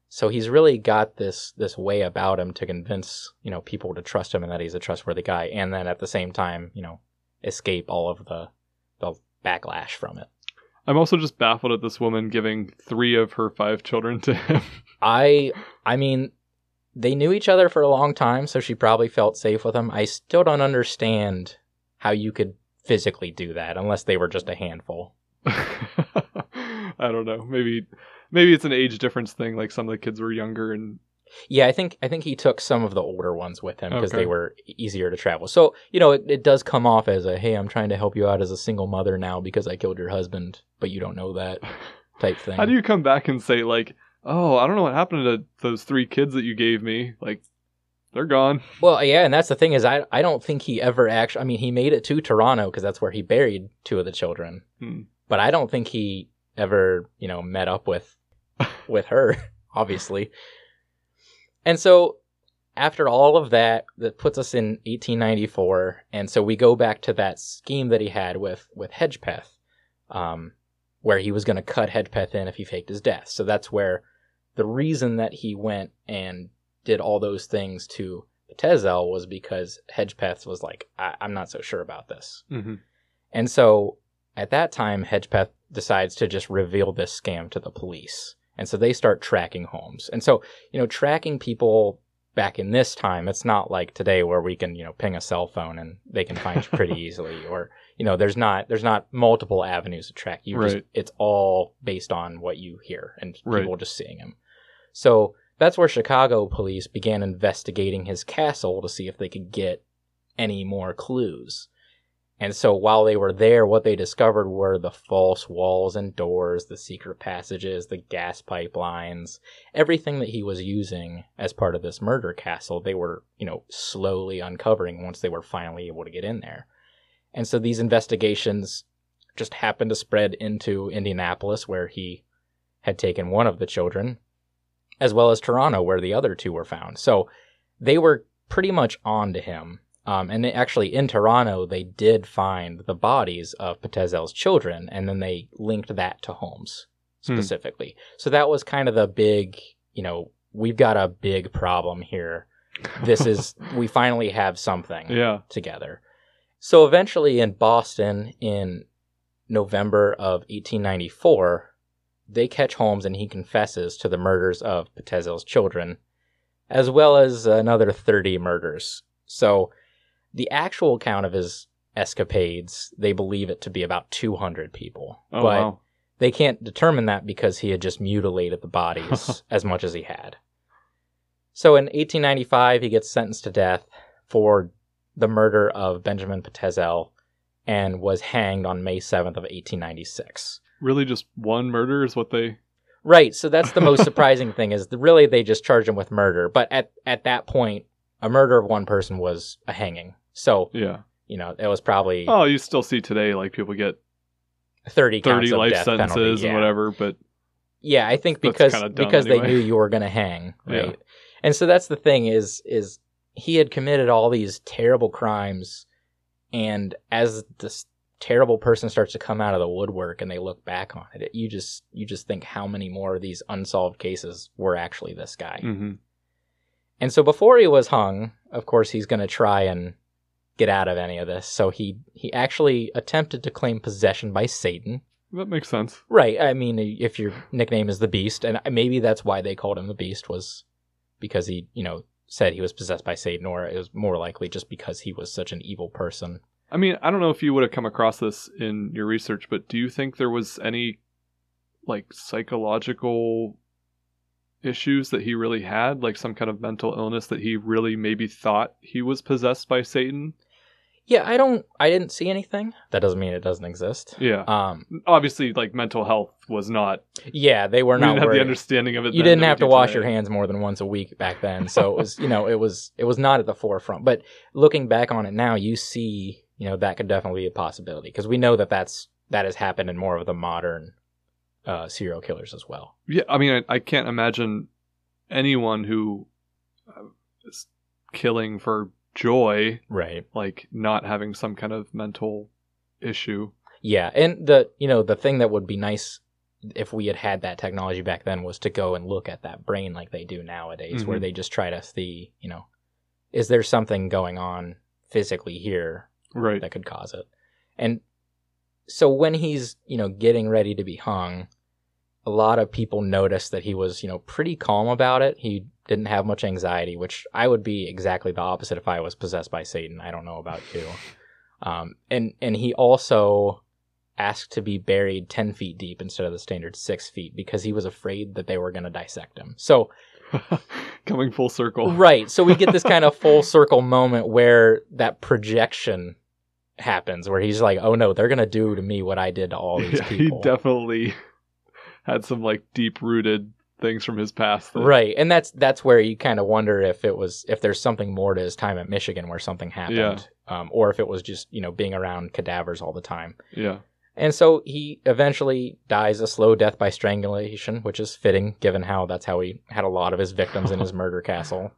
So he's really got this this way about him to convince you know people to trust him and that he's a trustworthy guy, and then at the same time, you know, escape all of the the backlash from it. I'm also just baffled at this woman giving three of her five children to him. I I mean, they knew each other for a long time, so she probably felt safe with him. I still don't understand how you could physically do that unless they were just a handful. I don't know. Maybe maybe it's an age difference thing. Like some of the kids were younger and Yeah, I think I think he took some of the older ones with him because Okay. they were easier to travel. So you know, it, it does come off as a hey, I'm trying to help you out as a single mother now because I killed your husband, but you don't know that type thing. how do you come back and say like, oh, I don't know what happened to those three kids that you gave me. Like they're gone. Well, yeah, and that's the thing is I I don't think he ever actually. I mean, he made it to Toronto because that's where he buried two of the children. Hmm. But I don't think he ever you know met up with with her, obviously. And so after all of that, that puts us in 1894, and so we go back to that scheme that he had with with Hedgepeth, um, where he was going to cut Hedgepeth in if he faked his death. So that's where the reason that he went and did all those things to Tezel was because Hedgepeth was like, I- I'm not so sure about this. hmm And so at that time, Hedgepeth decides to just reveal this scam to the police. And so they start tracking Holmes. And so, you know, tracking people back in this time, it's not like today where we can, you know, ping a cell phone and they can find you pretty easily or, you know, there's not there's not multiple avenues to track you. Just- it's all based on what you hear and Right. people just seeing him. So that's where Chicago police began investigating his castle to see if they could get any more clues. And so while they were there, what they discovered were the false walls and doors, the secret passages, the gas pipelines, everything that he was using as part of this murder castle, they were, you know, slowly uncovering once they were finally able to get in there. And so these investigations just happened to spread into Indianapolis, where he had taken one of the children, as well as Toronto, where the other two were found. So they were pretty much on to him. Um, and they, actually, in Toronto, they did find the bodies of Pitezel's children, and then they linked that to Holmes Hmm. specifically. So that was kind of the big, you know, we've got a big problem here. This is, we finally have something Yeah. together. So eventually in Boston in November of 1894, they catch Holmes and he confesses to the murders of Pitezel's children, as well as another 30 murders. So the actual count of his escapades, they believe it to be about 200 people. Oh but wow. they can't determine that because he had just mutilated the bodies as much as he had. So in 1895, he gets sentenced to death for the murder of Benjamin Pitezel and was hanged on May 7th of 1896. Really, just one murder is what they. Right, so that's the most surprising thing is really they just charged him with murder, but at at that point, a murder of one person was a hanging. So Yeah. you know it was probably Oh, you still see today like people get 30 thirty of life death sentences penalty, and whatever, but Yeah, I think because because anyway. they knew you were going to hang, Yeah. right? And so that's the thing is is he had committed all these terrible crimes and as this terrible person starts to come out of the woodwork and they look back on it, you just you just think how many more of these unsolved cases were actually this guy. hmm And so before he was hung, of course he's going to try and get out of any of this. So he he actually attempted to claim possession by Satan. that makes sense. Right. I mean, if your nickname is the Beast, and maybe that's why they called him the Beast was because he, you know, said he was possessed by Satan, or it was more likely just because he was such an evil person. I mean, I don't know if you would have come across this in your research, but do you think there was any like psychological issues that he really had, like some kind of mental illness that he really maybe thought he was possessed by Satan? Yeah, I don't, I didn't see anything. That doesn't mean it doesn't exist. Yeah. Um, Obviously, like mental health was not. yeah, they were we not didn't have the understanding of it. you then didn't have to wash today. your hands more than once a week back then so it was you know it was it was not at the forefront but looking back on it now you see you know that could definitely be a possibility because we know that that's that has happened in more of the modern uh, serial killers as well Yeah, I mean, I, I can't imagine anyone who uh, is killing for joy, right like not having some kind of mental issue. yeah and the you know the thing that would be nice if we had had that technology back then was to go and look at that brain like they do nowadays where Mhm. they just try to see you know is there something going on physically here Right. that could cause it. And so when he's, you know, getting ready to be hung, a lot of people noticed that he was, you know, pretty calm about it. He didn't have much anxiety, which I would be exactly the opposite if I was possessed by Satan. I don't know about you. Um, and and he also asked to be buried ten feet deep instead of the standard six feet because he was afraid that they were going to dissect him. So Coming full circle. Right. So we get this kind of full circle moment where that projection happens, where he's like, "Oh no, they're gonna do to me what I did to all these Yeah, he definitely had some like deep rooted things from his past. that- Right, and that's that's where you kind of wonder if it was if there's something more to his time at Michigan where something happened, um, or if it was just you know being around cadavers all the time. Yeah. And so he eventually dies a slow death by strangulation, which is fitting given how that's how he had a lot of his victims in his murder castle.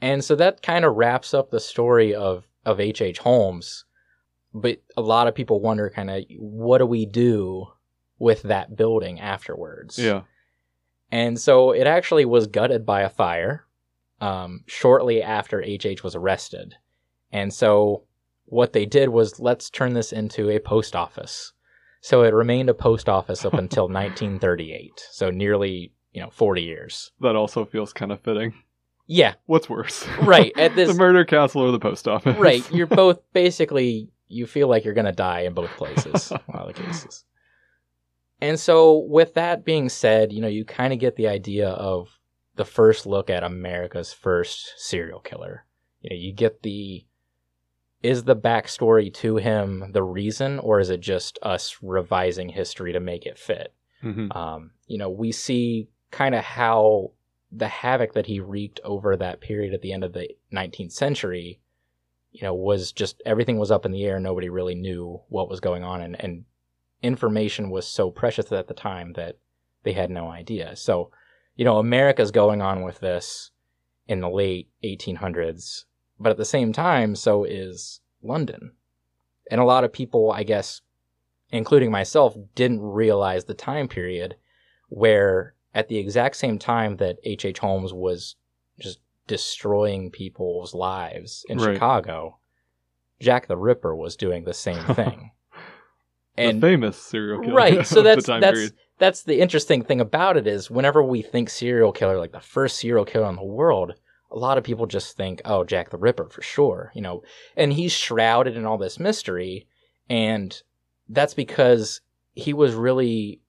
And so that kind of wraps up the story of of H.H. H. Holmes. But a lot of people wonder kind of what do we do with that building afterwards? Yeah. And so it actually was gutted by a fire um, shortly after HH was arrested. And so what they did was let's turn this into a post office. So it remained a post office up until 1938. So nearly, you know, 40 years. That also feels kind of fitting. Yeah, What's worse? Right, at this- the murder castle or the post office? right. You're both basically you feel like you're going to die in both places. a lot of cases. And so with that being said, you know, you kind of get the idea of the first look at America's first serial killer. You know, you get the is the backstory to him the reason, or is it just us revising history to make it fit? Mhm. Um, you know, we see kind of how the havoc that he wreaked over that period at the end of the 19th century, you know, was just everything was up in the air. Nobody really knew what was going on, and, and information was so precious at the time that they had no idea. So, you know, America's going on with this in the late 1800s, but at the same time, so is London. And a lot of people, I guess, including myself, didn't realize the time period where at the exact same time that H.H. H. Holmes was just destroying people's lives in Right. Chicago, Jack the Ripper was doing the same thing. The famous serial killer. right, so that's that's period. that's the interesting thing about it is whenever we think serial killer, like the first serial killer in the world, a lot of people just think, oh, Jack the Ripper for sure, you know, and he's shrouded in all this mystery, and that's because he was really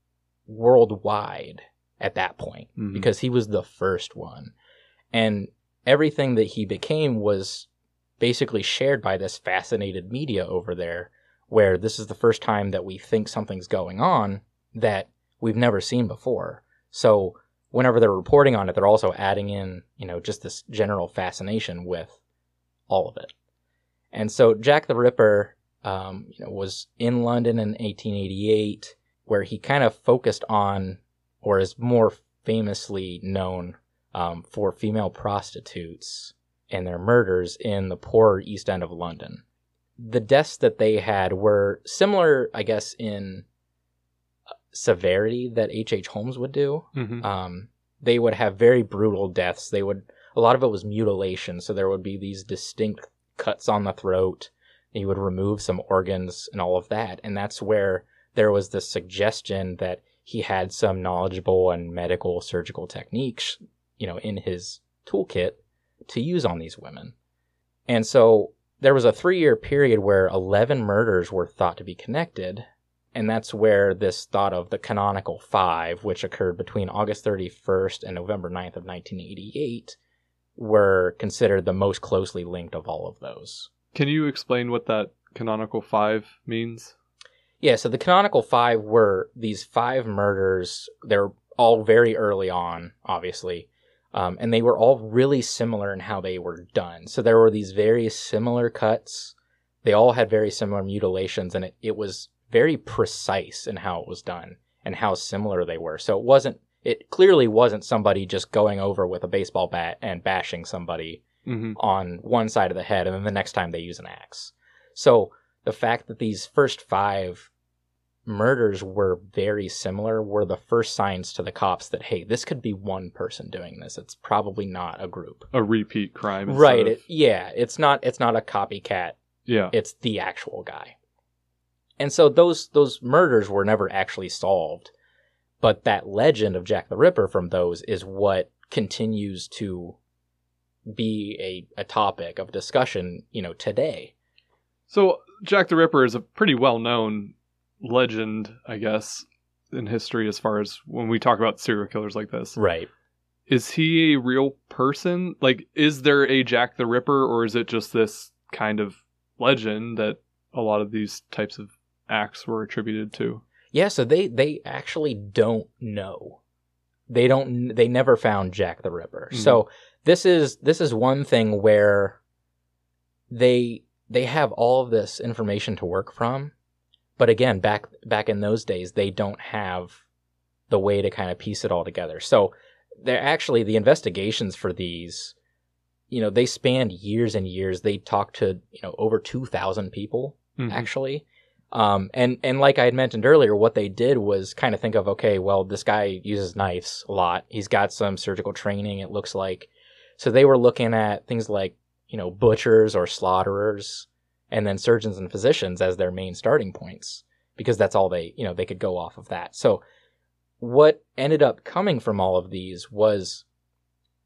worldwide at that point Mhm. because he was the first one. And everything that he became was basically shared by this fascinated media over there, where this is the first time that we think something's going on that we've never seen before. So whenever they're reporting on it, they're also adding in, you know, just this general fascination with all of it. And so Jack the Ripper, um, you know, was in London in 1888, where he kind of focused on, or is more famously known um, for female prostitutes and their murders in the poor East End of London. The deaths that they had were similar, I guess, in uh, severity that H.H. H. Holmes would do. Mhm. Um, they would have very brutal deaths. They would a lot of it was mutilation, so there would be these distinct cuts on the throat. He would remove some organs and all of that, and that's where there was the suggestion that he had some knowledgeable and medical surgical techniques, you know, in his toolkit to use on these women. And so there was a three year period where 11 murders were thought to be connected. And that's where this thought of the canonical five, which occurred between August 31st and November 9th of 1988, were considered the most closely linked of all of those. Can you explain what that canonical five means? Yeah, so the canonical five were these five murders. They're all very early on, obviously. Um, and they were all really similar in how they were done. So there were these very similar cuts. They all had very similar mutilations, and it, it was very precise in how it was done and how similar they were. So it wasn't, it clearly wasn't somebody just going over with a baseball bat and bashing somebody hmm on one side of the head, and then the next time they use an axe. So the fact that these first five murders were very similar were the first signs to the cops that hey, this could be one person doing this. It's probably not a group. A repeat crime. Right. It, yeah. It's not. It's not a copycat. yeah. It's the actual guy. And so those those murders were never actually solved, but that legend of Jack the Ripper from those is what continues to be a, a topic of discussion, you know, today. So Jack the Ripper is a pretty well known legend, I guess, in history as far as when we talk about serial killers like this. Right. Is he a real person? Like, is there a Jack the Ripper, or is it just this kind of legend that a lot of these types of acts were attributed to? Yeah, so they they actually don't know. They don't they never found Jack the Ripper. Mhm. So this is this is one thing where they they have all of this information to work from. But again, back back in those days they don't have the way to kind of piece it all together. So they're actually the investigations for these you know, they spanned years and years. They talked to, you know, over 2,000 people Mhm. actually. Um, and, and like I had mentioned earlier, what they did was kind of think of, okay, well, this guy uses knives a lot. He's got some surgical training, it looks like. So they were looking at things like, you know, butchers or slaughterers and then surgeons and physicians as their main starting points because that's all they, you know, they could go off of that. So what ended up coming from all of these was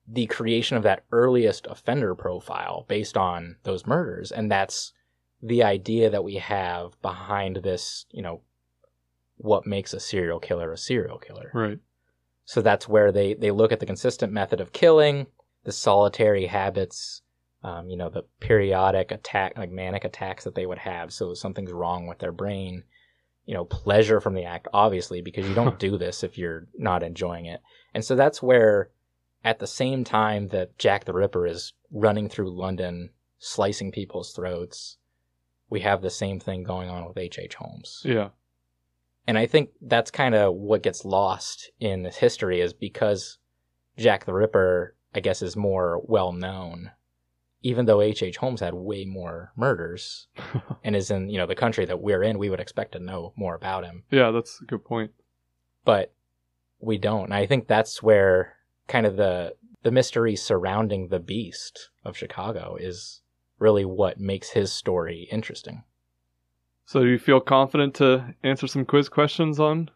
the creation of that earliest offender profile based on those murders. And that's the idea that we have behind this, you know, what makes a serial killer a serial killer. Right. So that's where they, they look at the consistent method of killing, the solitary habits, um, you know, the periodic attack, like manic attacks that they would have. So something's wrong with their brain. You know, pleasure from the act, obviously, because you don't do this if you're not enjoying it. And so that's where, at the same time that Jack the Ripper is running through London, slicing people's throats, we have the same thing going on with H.H. H. Holmes. Yeah. And I think that's kind of what gets lost in this history is because Jack the Ripper, I guess, is more well known, even though H.H. H. Holmes had way more murders and is in, you know, the country that we're in, we would expect to know more about him. Yeah, that's a good point. But we don't. And I think that's where kind of the the mystery surrounding the beast of Chicago is really what makes his story interesting. So do you feel confident to answer some quiz questions on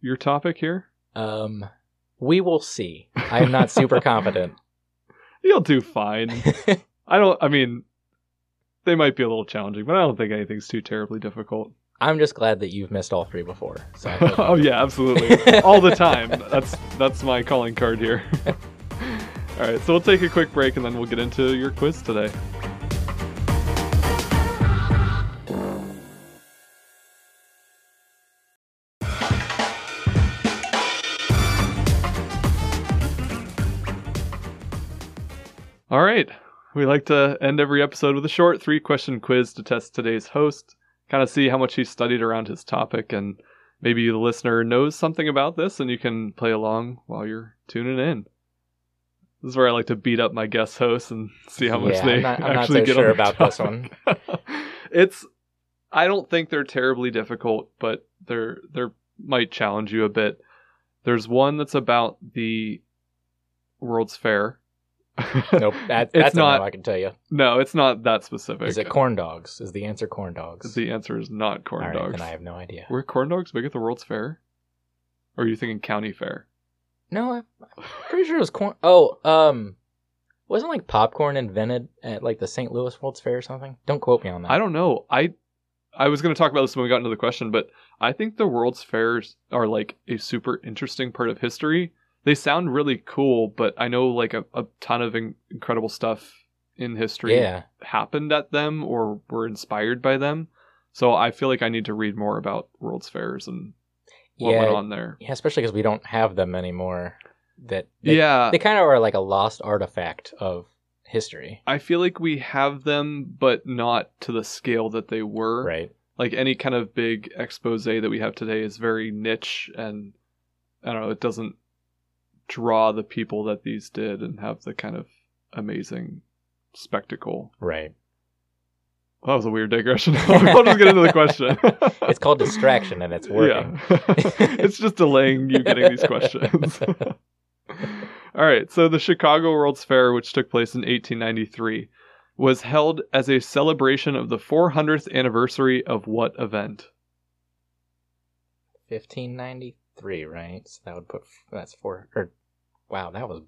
your topic here? Um we will see. I'm not super confident. You'll do fine. I don't I mean they might be a little challenging, but I don't think anything's too terribly difficult. I'm just glad that you've missed all three before. So oh yeah, absolutely. All the time. That's that's my calling card here. All right, so we'll take a quick break and then we'll get into your quiz today. All right. We like to end every episode with a short three question quiz to test today's host, kind of see how much he studied around his topic, and maybe the listener knows something about this and you can play along while you're tuning in. This is where I like to beat up my guest hosts and see how much Yeah, they I'm not- I'm not actually so get sure about this one. it's I don't think they're terribly difficult, but they're they're might challenge you a bit. There's one that's about the World's Fair. Nope, that, that's not-. I can tell you. No, it's not that specific. Is it corn dogs? Is the answer corn dogs? The answer is not corn All right, dogs. then I have no idea. Were corn dogs big at the World's Fair? Or are you thinking county fair? No, I'm I'm pretty sure it was corn. Oh, um, wasn't like popcorn invented at like the St. Louis World's Fair or something? Don't quote me on that. I don't know. I I was going to talk about this when we got into the question, but I think the World's Fairs are like a super interesting part of history. They sound really cool, but I know like a, a ton of in- incredible stuff in history Yeah, happened at them or were inspired by them. So I feel like I need to read more about World's Fairs and what yeah, went on there. yeah. Especially because we don't have them anymore. That they, yeah, they kind of are like a lost artifact of history, I feel like we have them, but not to the scale that they were. right? like any kind of big expose that we have today is very niche and I don't know, it doesn't draw the people that these did and have the kind of amazing spectacle. Right. That was a weird digression. I'll just get into the question. It's called distraction, and it's working. Yeah. it's just delaying you getting these questions. All right, so the Chicago World's Fair, which took place in 1893, was held as a celebration of the 400th anniversary of what event? 1593, right? So that would put that's four. Or wow, that was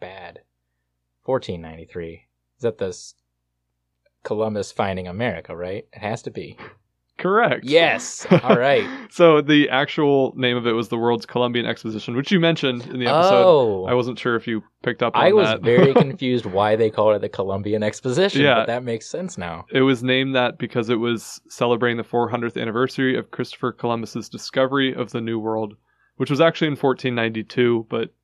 bad. 1493. Is that the Columbus finding America? Right? It has to be. Correct. Yes. All right. so the actual name of it was the World's Columbian Exposition, which you mentioned in the episode. oh, I wasn't sure if you picked up on I was very confused why they called it the Columbian Exposition. Yeah. but that makes sense now. It was named that because it was celebrating the 400th anniversary of Christopher Columbus's discovery of the New World, which was actually in 1492, but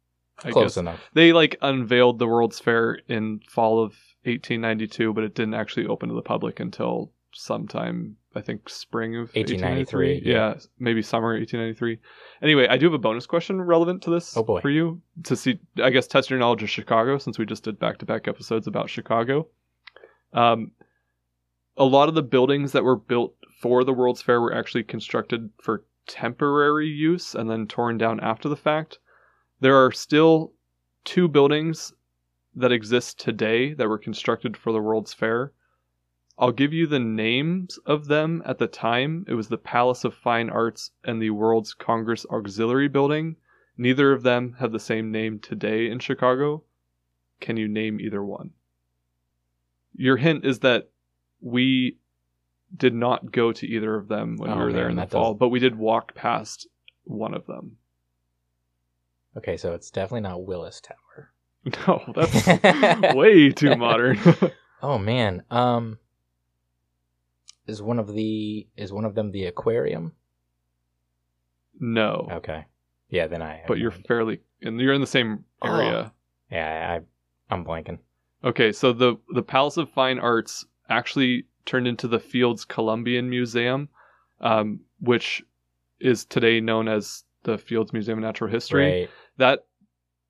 I Close guess enough. they like unveiled the World's Fair in fall of 1892, but it didn't actually open to the public until sometime I think spring of 1893, 1893. Yeah, maybe summer 1893. Anyway, I do have a bonus question relevant to this Oh, boy. for you to see. I guess test your knowledge of Chicago since we just did back to back episodes about Chicago. Um, a lot of the buildings that were built for the World's Fair were actually constructed for temporary use and then torn down after the fact. There are still two buildings that exist today that were constructed for the World's Fair. I'll give you the names of them at the time. It was the Palace of Fine Arts and the World's Congress Auxiliary Building. Neither of them have the same name today in Chicago. Can you name either one? Your hint is that we did not go to either of them when Oh, we were there in the fall, does- but we did walk past one of them. Okay, so it's definitely not Willis Tower. No, that's way too modern. Oh man. Um is one of the is one of them the aquarium? no, Okay. Yeah, then I but you're idea. fairly and you're in the same area. Yeah, I I'm blanking. Okay, so the the Palace of Fine Arts actually turned into the Fields Columbian Museum, um, which is today known as the Fields Museum of Natural History. Right. That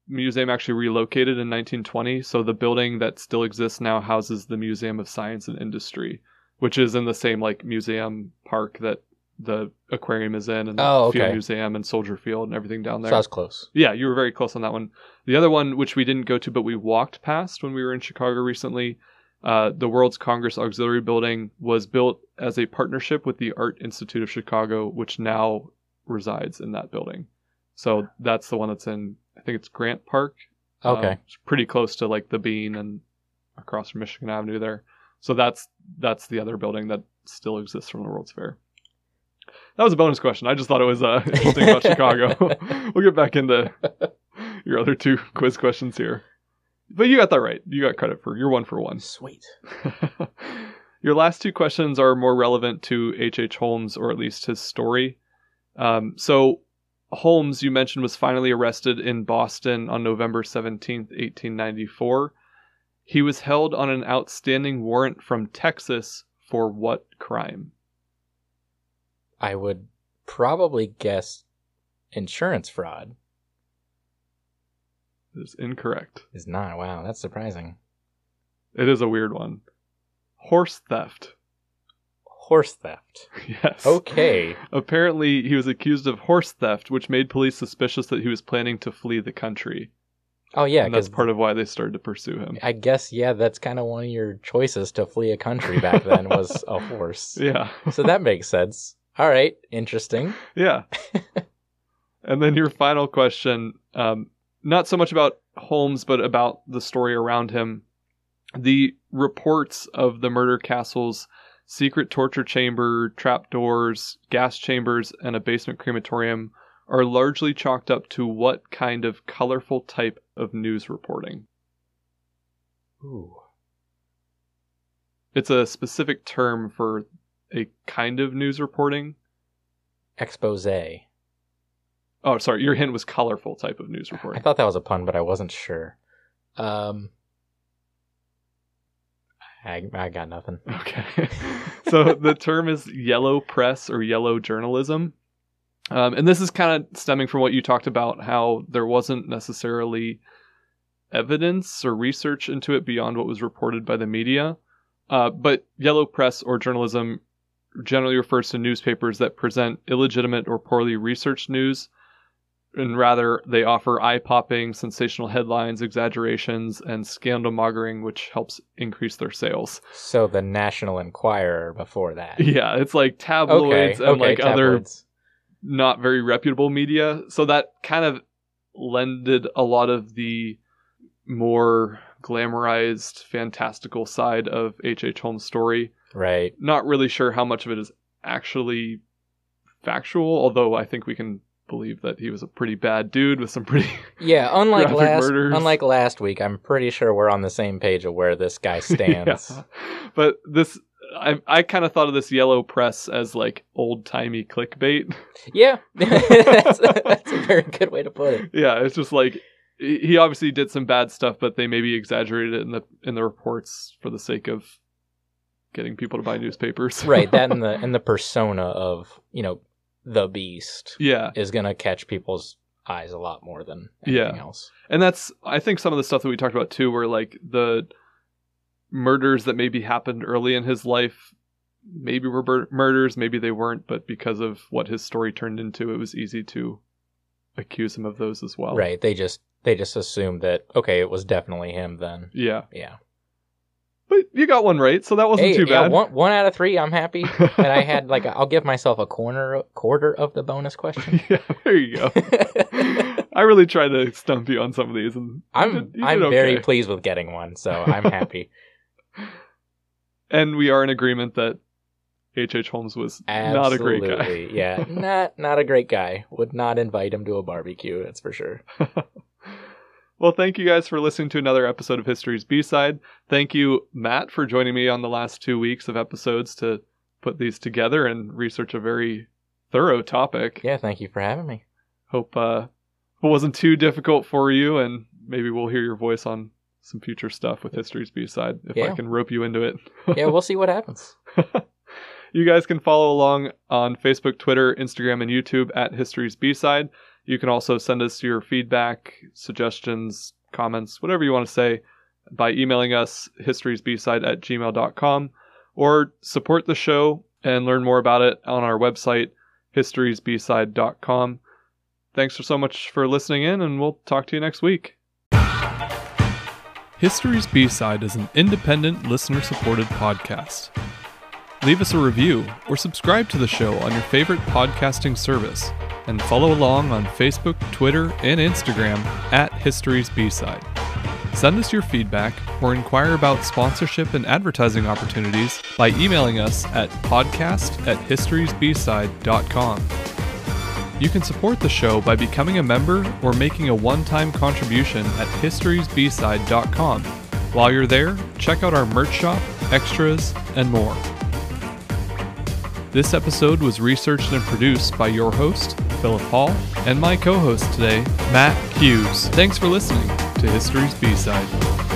museum actually relocated in 1920, so the building that still exists now houses the Museum of Science and Industry, which is in the same like museum park that the aquarium is in, and the Oh, Field. Museum and Soldier Field and everything down there. So I was close. Yeah, you were very close on that one. The other one, which we didn't go to, but we walked past when we were in Chicago recently, uh, the World's Congress Auxiliary Building was built as a partnership with the Art Institute of Chicago, which now resides in that building. So that's the one that's in, I think it's Grant Park. Okay. Um, it's pretty close to like the Bean and across from Michigan Avenue there. So that's that's the other building that still exists from the World's Fair. That was a bonus question. I just thought it was uh, interesting about Chicago. we'll get back into your other two quiz questions here. But you got that right. You got credit for you're one for one. Sweet. Your last two questions are more relevant to H.H. H. Holmes, or at least his story. Um, so, Holmes, you mentioned, was finally arrested in Boston on November 17th, 1894. He was held on an outstanding warrant from Texas for what crime? I would probably guess insurance fraud It is incorrect. is not. Wow, that's surprising. It is a weird one. Horse theft. Horse theft. Yes. Okay. Apparently, he was accused of horse theft, which made police suspicious that he was planning to flee the country. Oh yeah, and that's part of why they started to pursue him. I guess yeah, that's kind of one of your choices to flee a country back then was a horse. Yeah. So that makes sense. All right, interesting. yeah. and then your final question, um, not so much about Holmes, but about the story around him. The reports of the murder castles, secret torture chamber, trapdoors, gas chambers, and a basement crematorium are largely chalked up to what kind of colorful type of news reporting? Ooh. It's a specific term for a kind of news reporting. Expose. Oh, sorry, your hint was colorful type of news reporting. I thought that was a pun, but I wasn't sure. Um, I I got nothing. Okay. so the term is yellow press or yellow journalism. Um, and this is kind of stemming from what you talked about, how there wasn't necessarily evidence or research into it beyond what was reported by the media. Uh, but yellow press or journalism generally refers to newspapers that present illegitimate or poorly researched news, and rather they offer eye popping, sensational headlines, exaggerations, and scandal mongering, which helps increase their sales. So the National Enquirer before that. Yeah, it's like Okay. tabloids and okay, like other tabloids. not very reputable media. So that kind of lended a lot of the more glamorized, fantastical side of H.H. H. Holmes' story. Right. Not really sure how much of it is actually factual, although I think we can believe that he was a pretty bad dude with some pretty. Yeah. Unlike last. murders. Unlike last week, I'm pretty sure we're on the same page of where this guy stands. Yeah. But this. I, I kind of thought of this yellow press as like old timey clickbait. Yeah, that's, that's a very good way to put it. yeah, it's just like he he obviously did some bad stuff, but they maybe exaggerated it in the in the reports for the sake of getting people to buy newspapers. right. That and the and the persona of you know the beast yeah. is gonna catch people's eyes a lot more than Yeah. anything else. And that's I think some of the stuff that we talked about too where like the murders that maybe happened early in his life maybe were bur- murders, maybe they weren't, but because of what his story turned into, it was easy to accuse him of those as well. Right. They just they just assumed that okay, it was definitely him then. Yeah. Yeah. But you got one right, so that wasn't Hey, too yeah, bad. one one out of three, I'm happy. and I had like i I'll give myself a corner quarter of the bonus question. yeah, there you go. I really tried to stump you on some of these, and I'm did- you I'm did very pleased with getting one, so I'm happy. and we are in agreement that H. H. Holmes was not a great guy. Yeah, not not a great guy. Would not invite him to a barbecue. That's for sure. Well, thank you guys for listening to another episode of History's B Side. Thank you, Matt, for joining me on the last two weeks of episodes to put these together and research a very thorough topic. Yeah, thank you for having me. Hope uh, it wasn't too difficult for you, and maybe we'll hear your voice on some future stuff with History's B Side if I can rope you into it. Yeah, we'll see what happens. you guys can follow along on Facebook, Twitter, Instagram, and YouTube at History's B Side. You can also send us your feedback, suggestions, comments, whatever you want to say by emailing us historysbside at gmail.com or support the show and learn more about it on our website, historysbside.com. Thanks so much for listening in, and we'll talk to you next week. History's B Side is an independent, listener supported podcast. Leave us a review or subscribe to the show on your favorite podcasting service and follow along on Facebook, Twitter, and Instagram at History's B-Side. Send us your feedback or inquire about sponsorship and advertising opportunities by emailing us at podcast at historysbside.com. You can support the show by becoming a member or making a one-time contribution at historysbside.com. While you're there, check out our merch shop, extras, and more. This episode was researched and produced by your host, Philip Hall, and my co host today, Matt Hughes. Thanks for listening to History's B Side.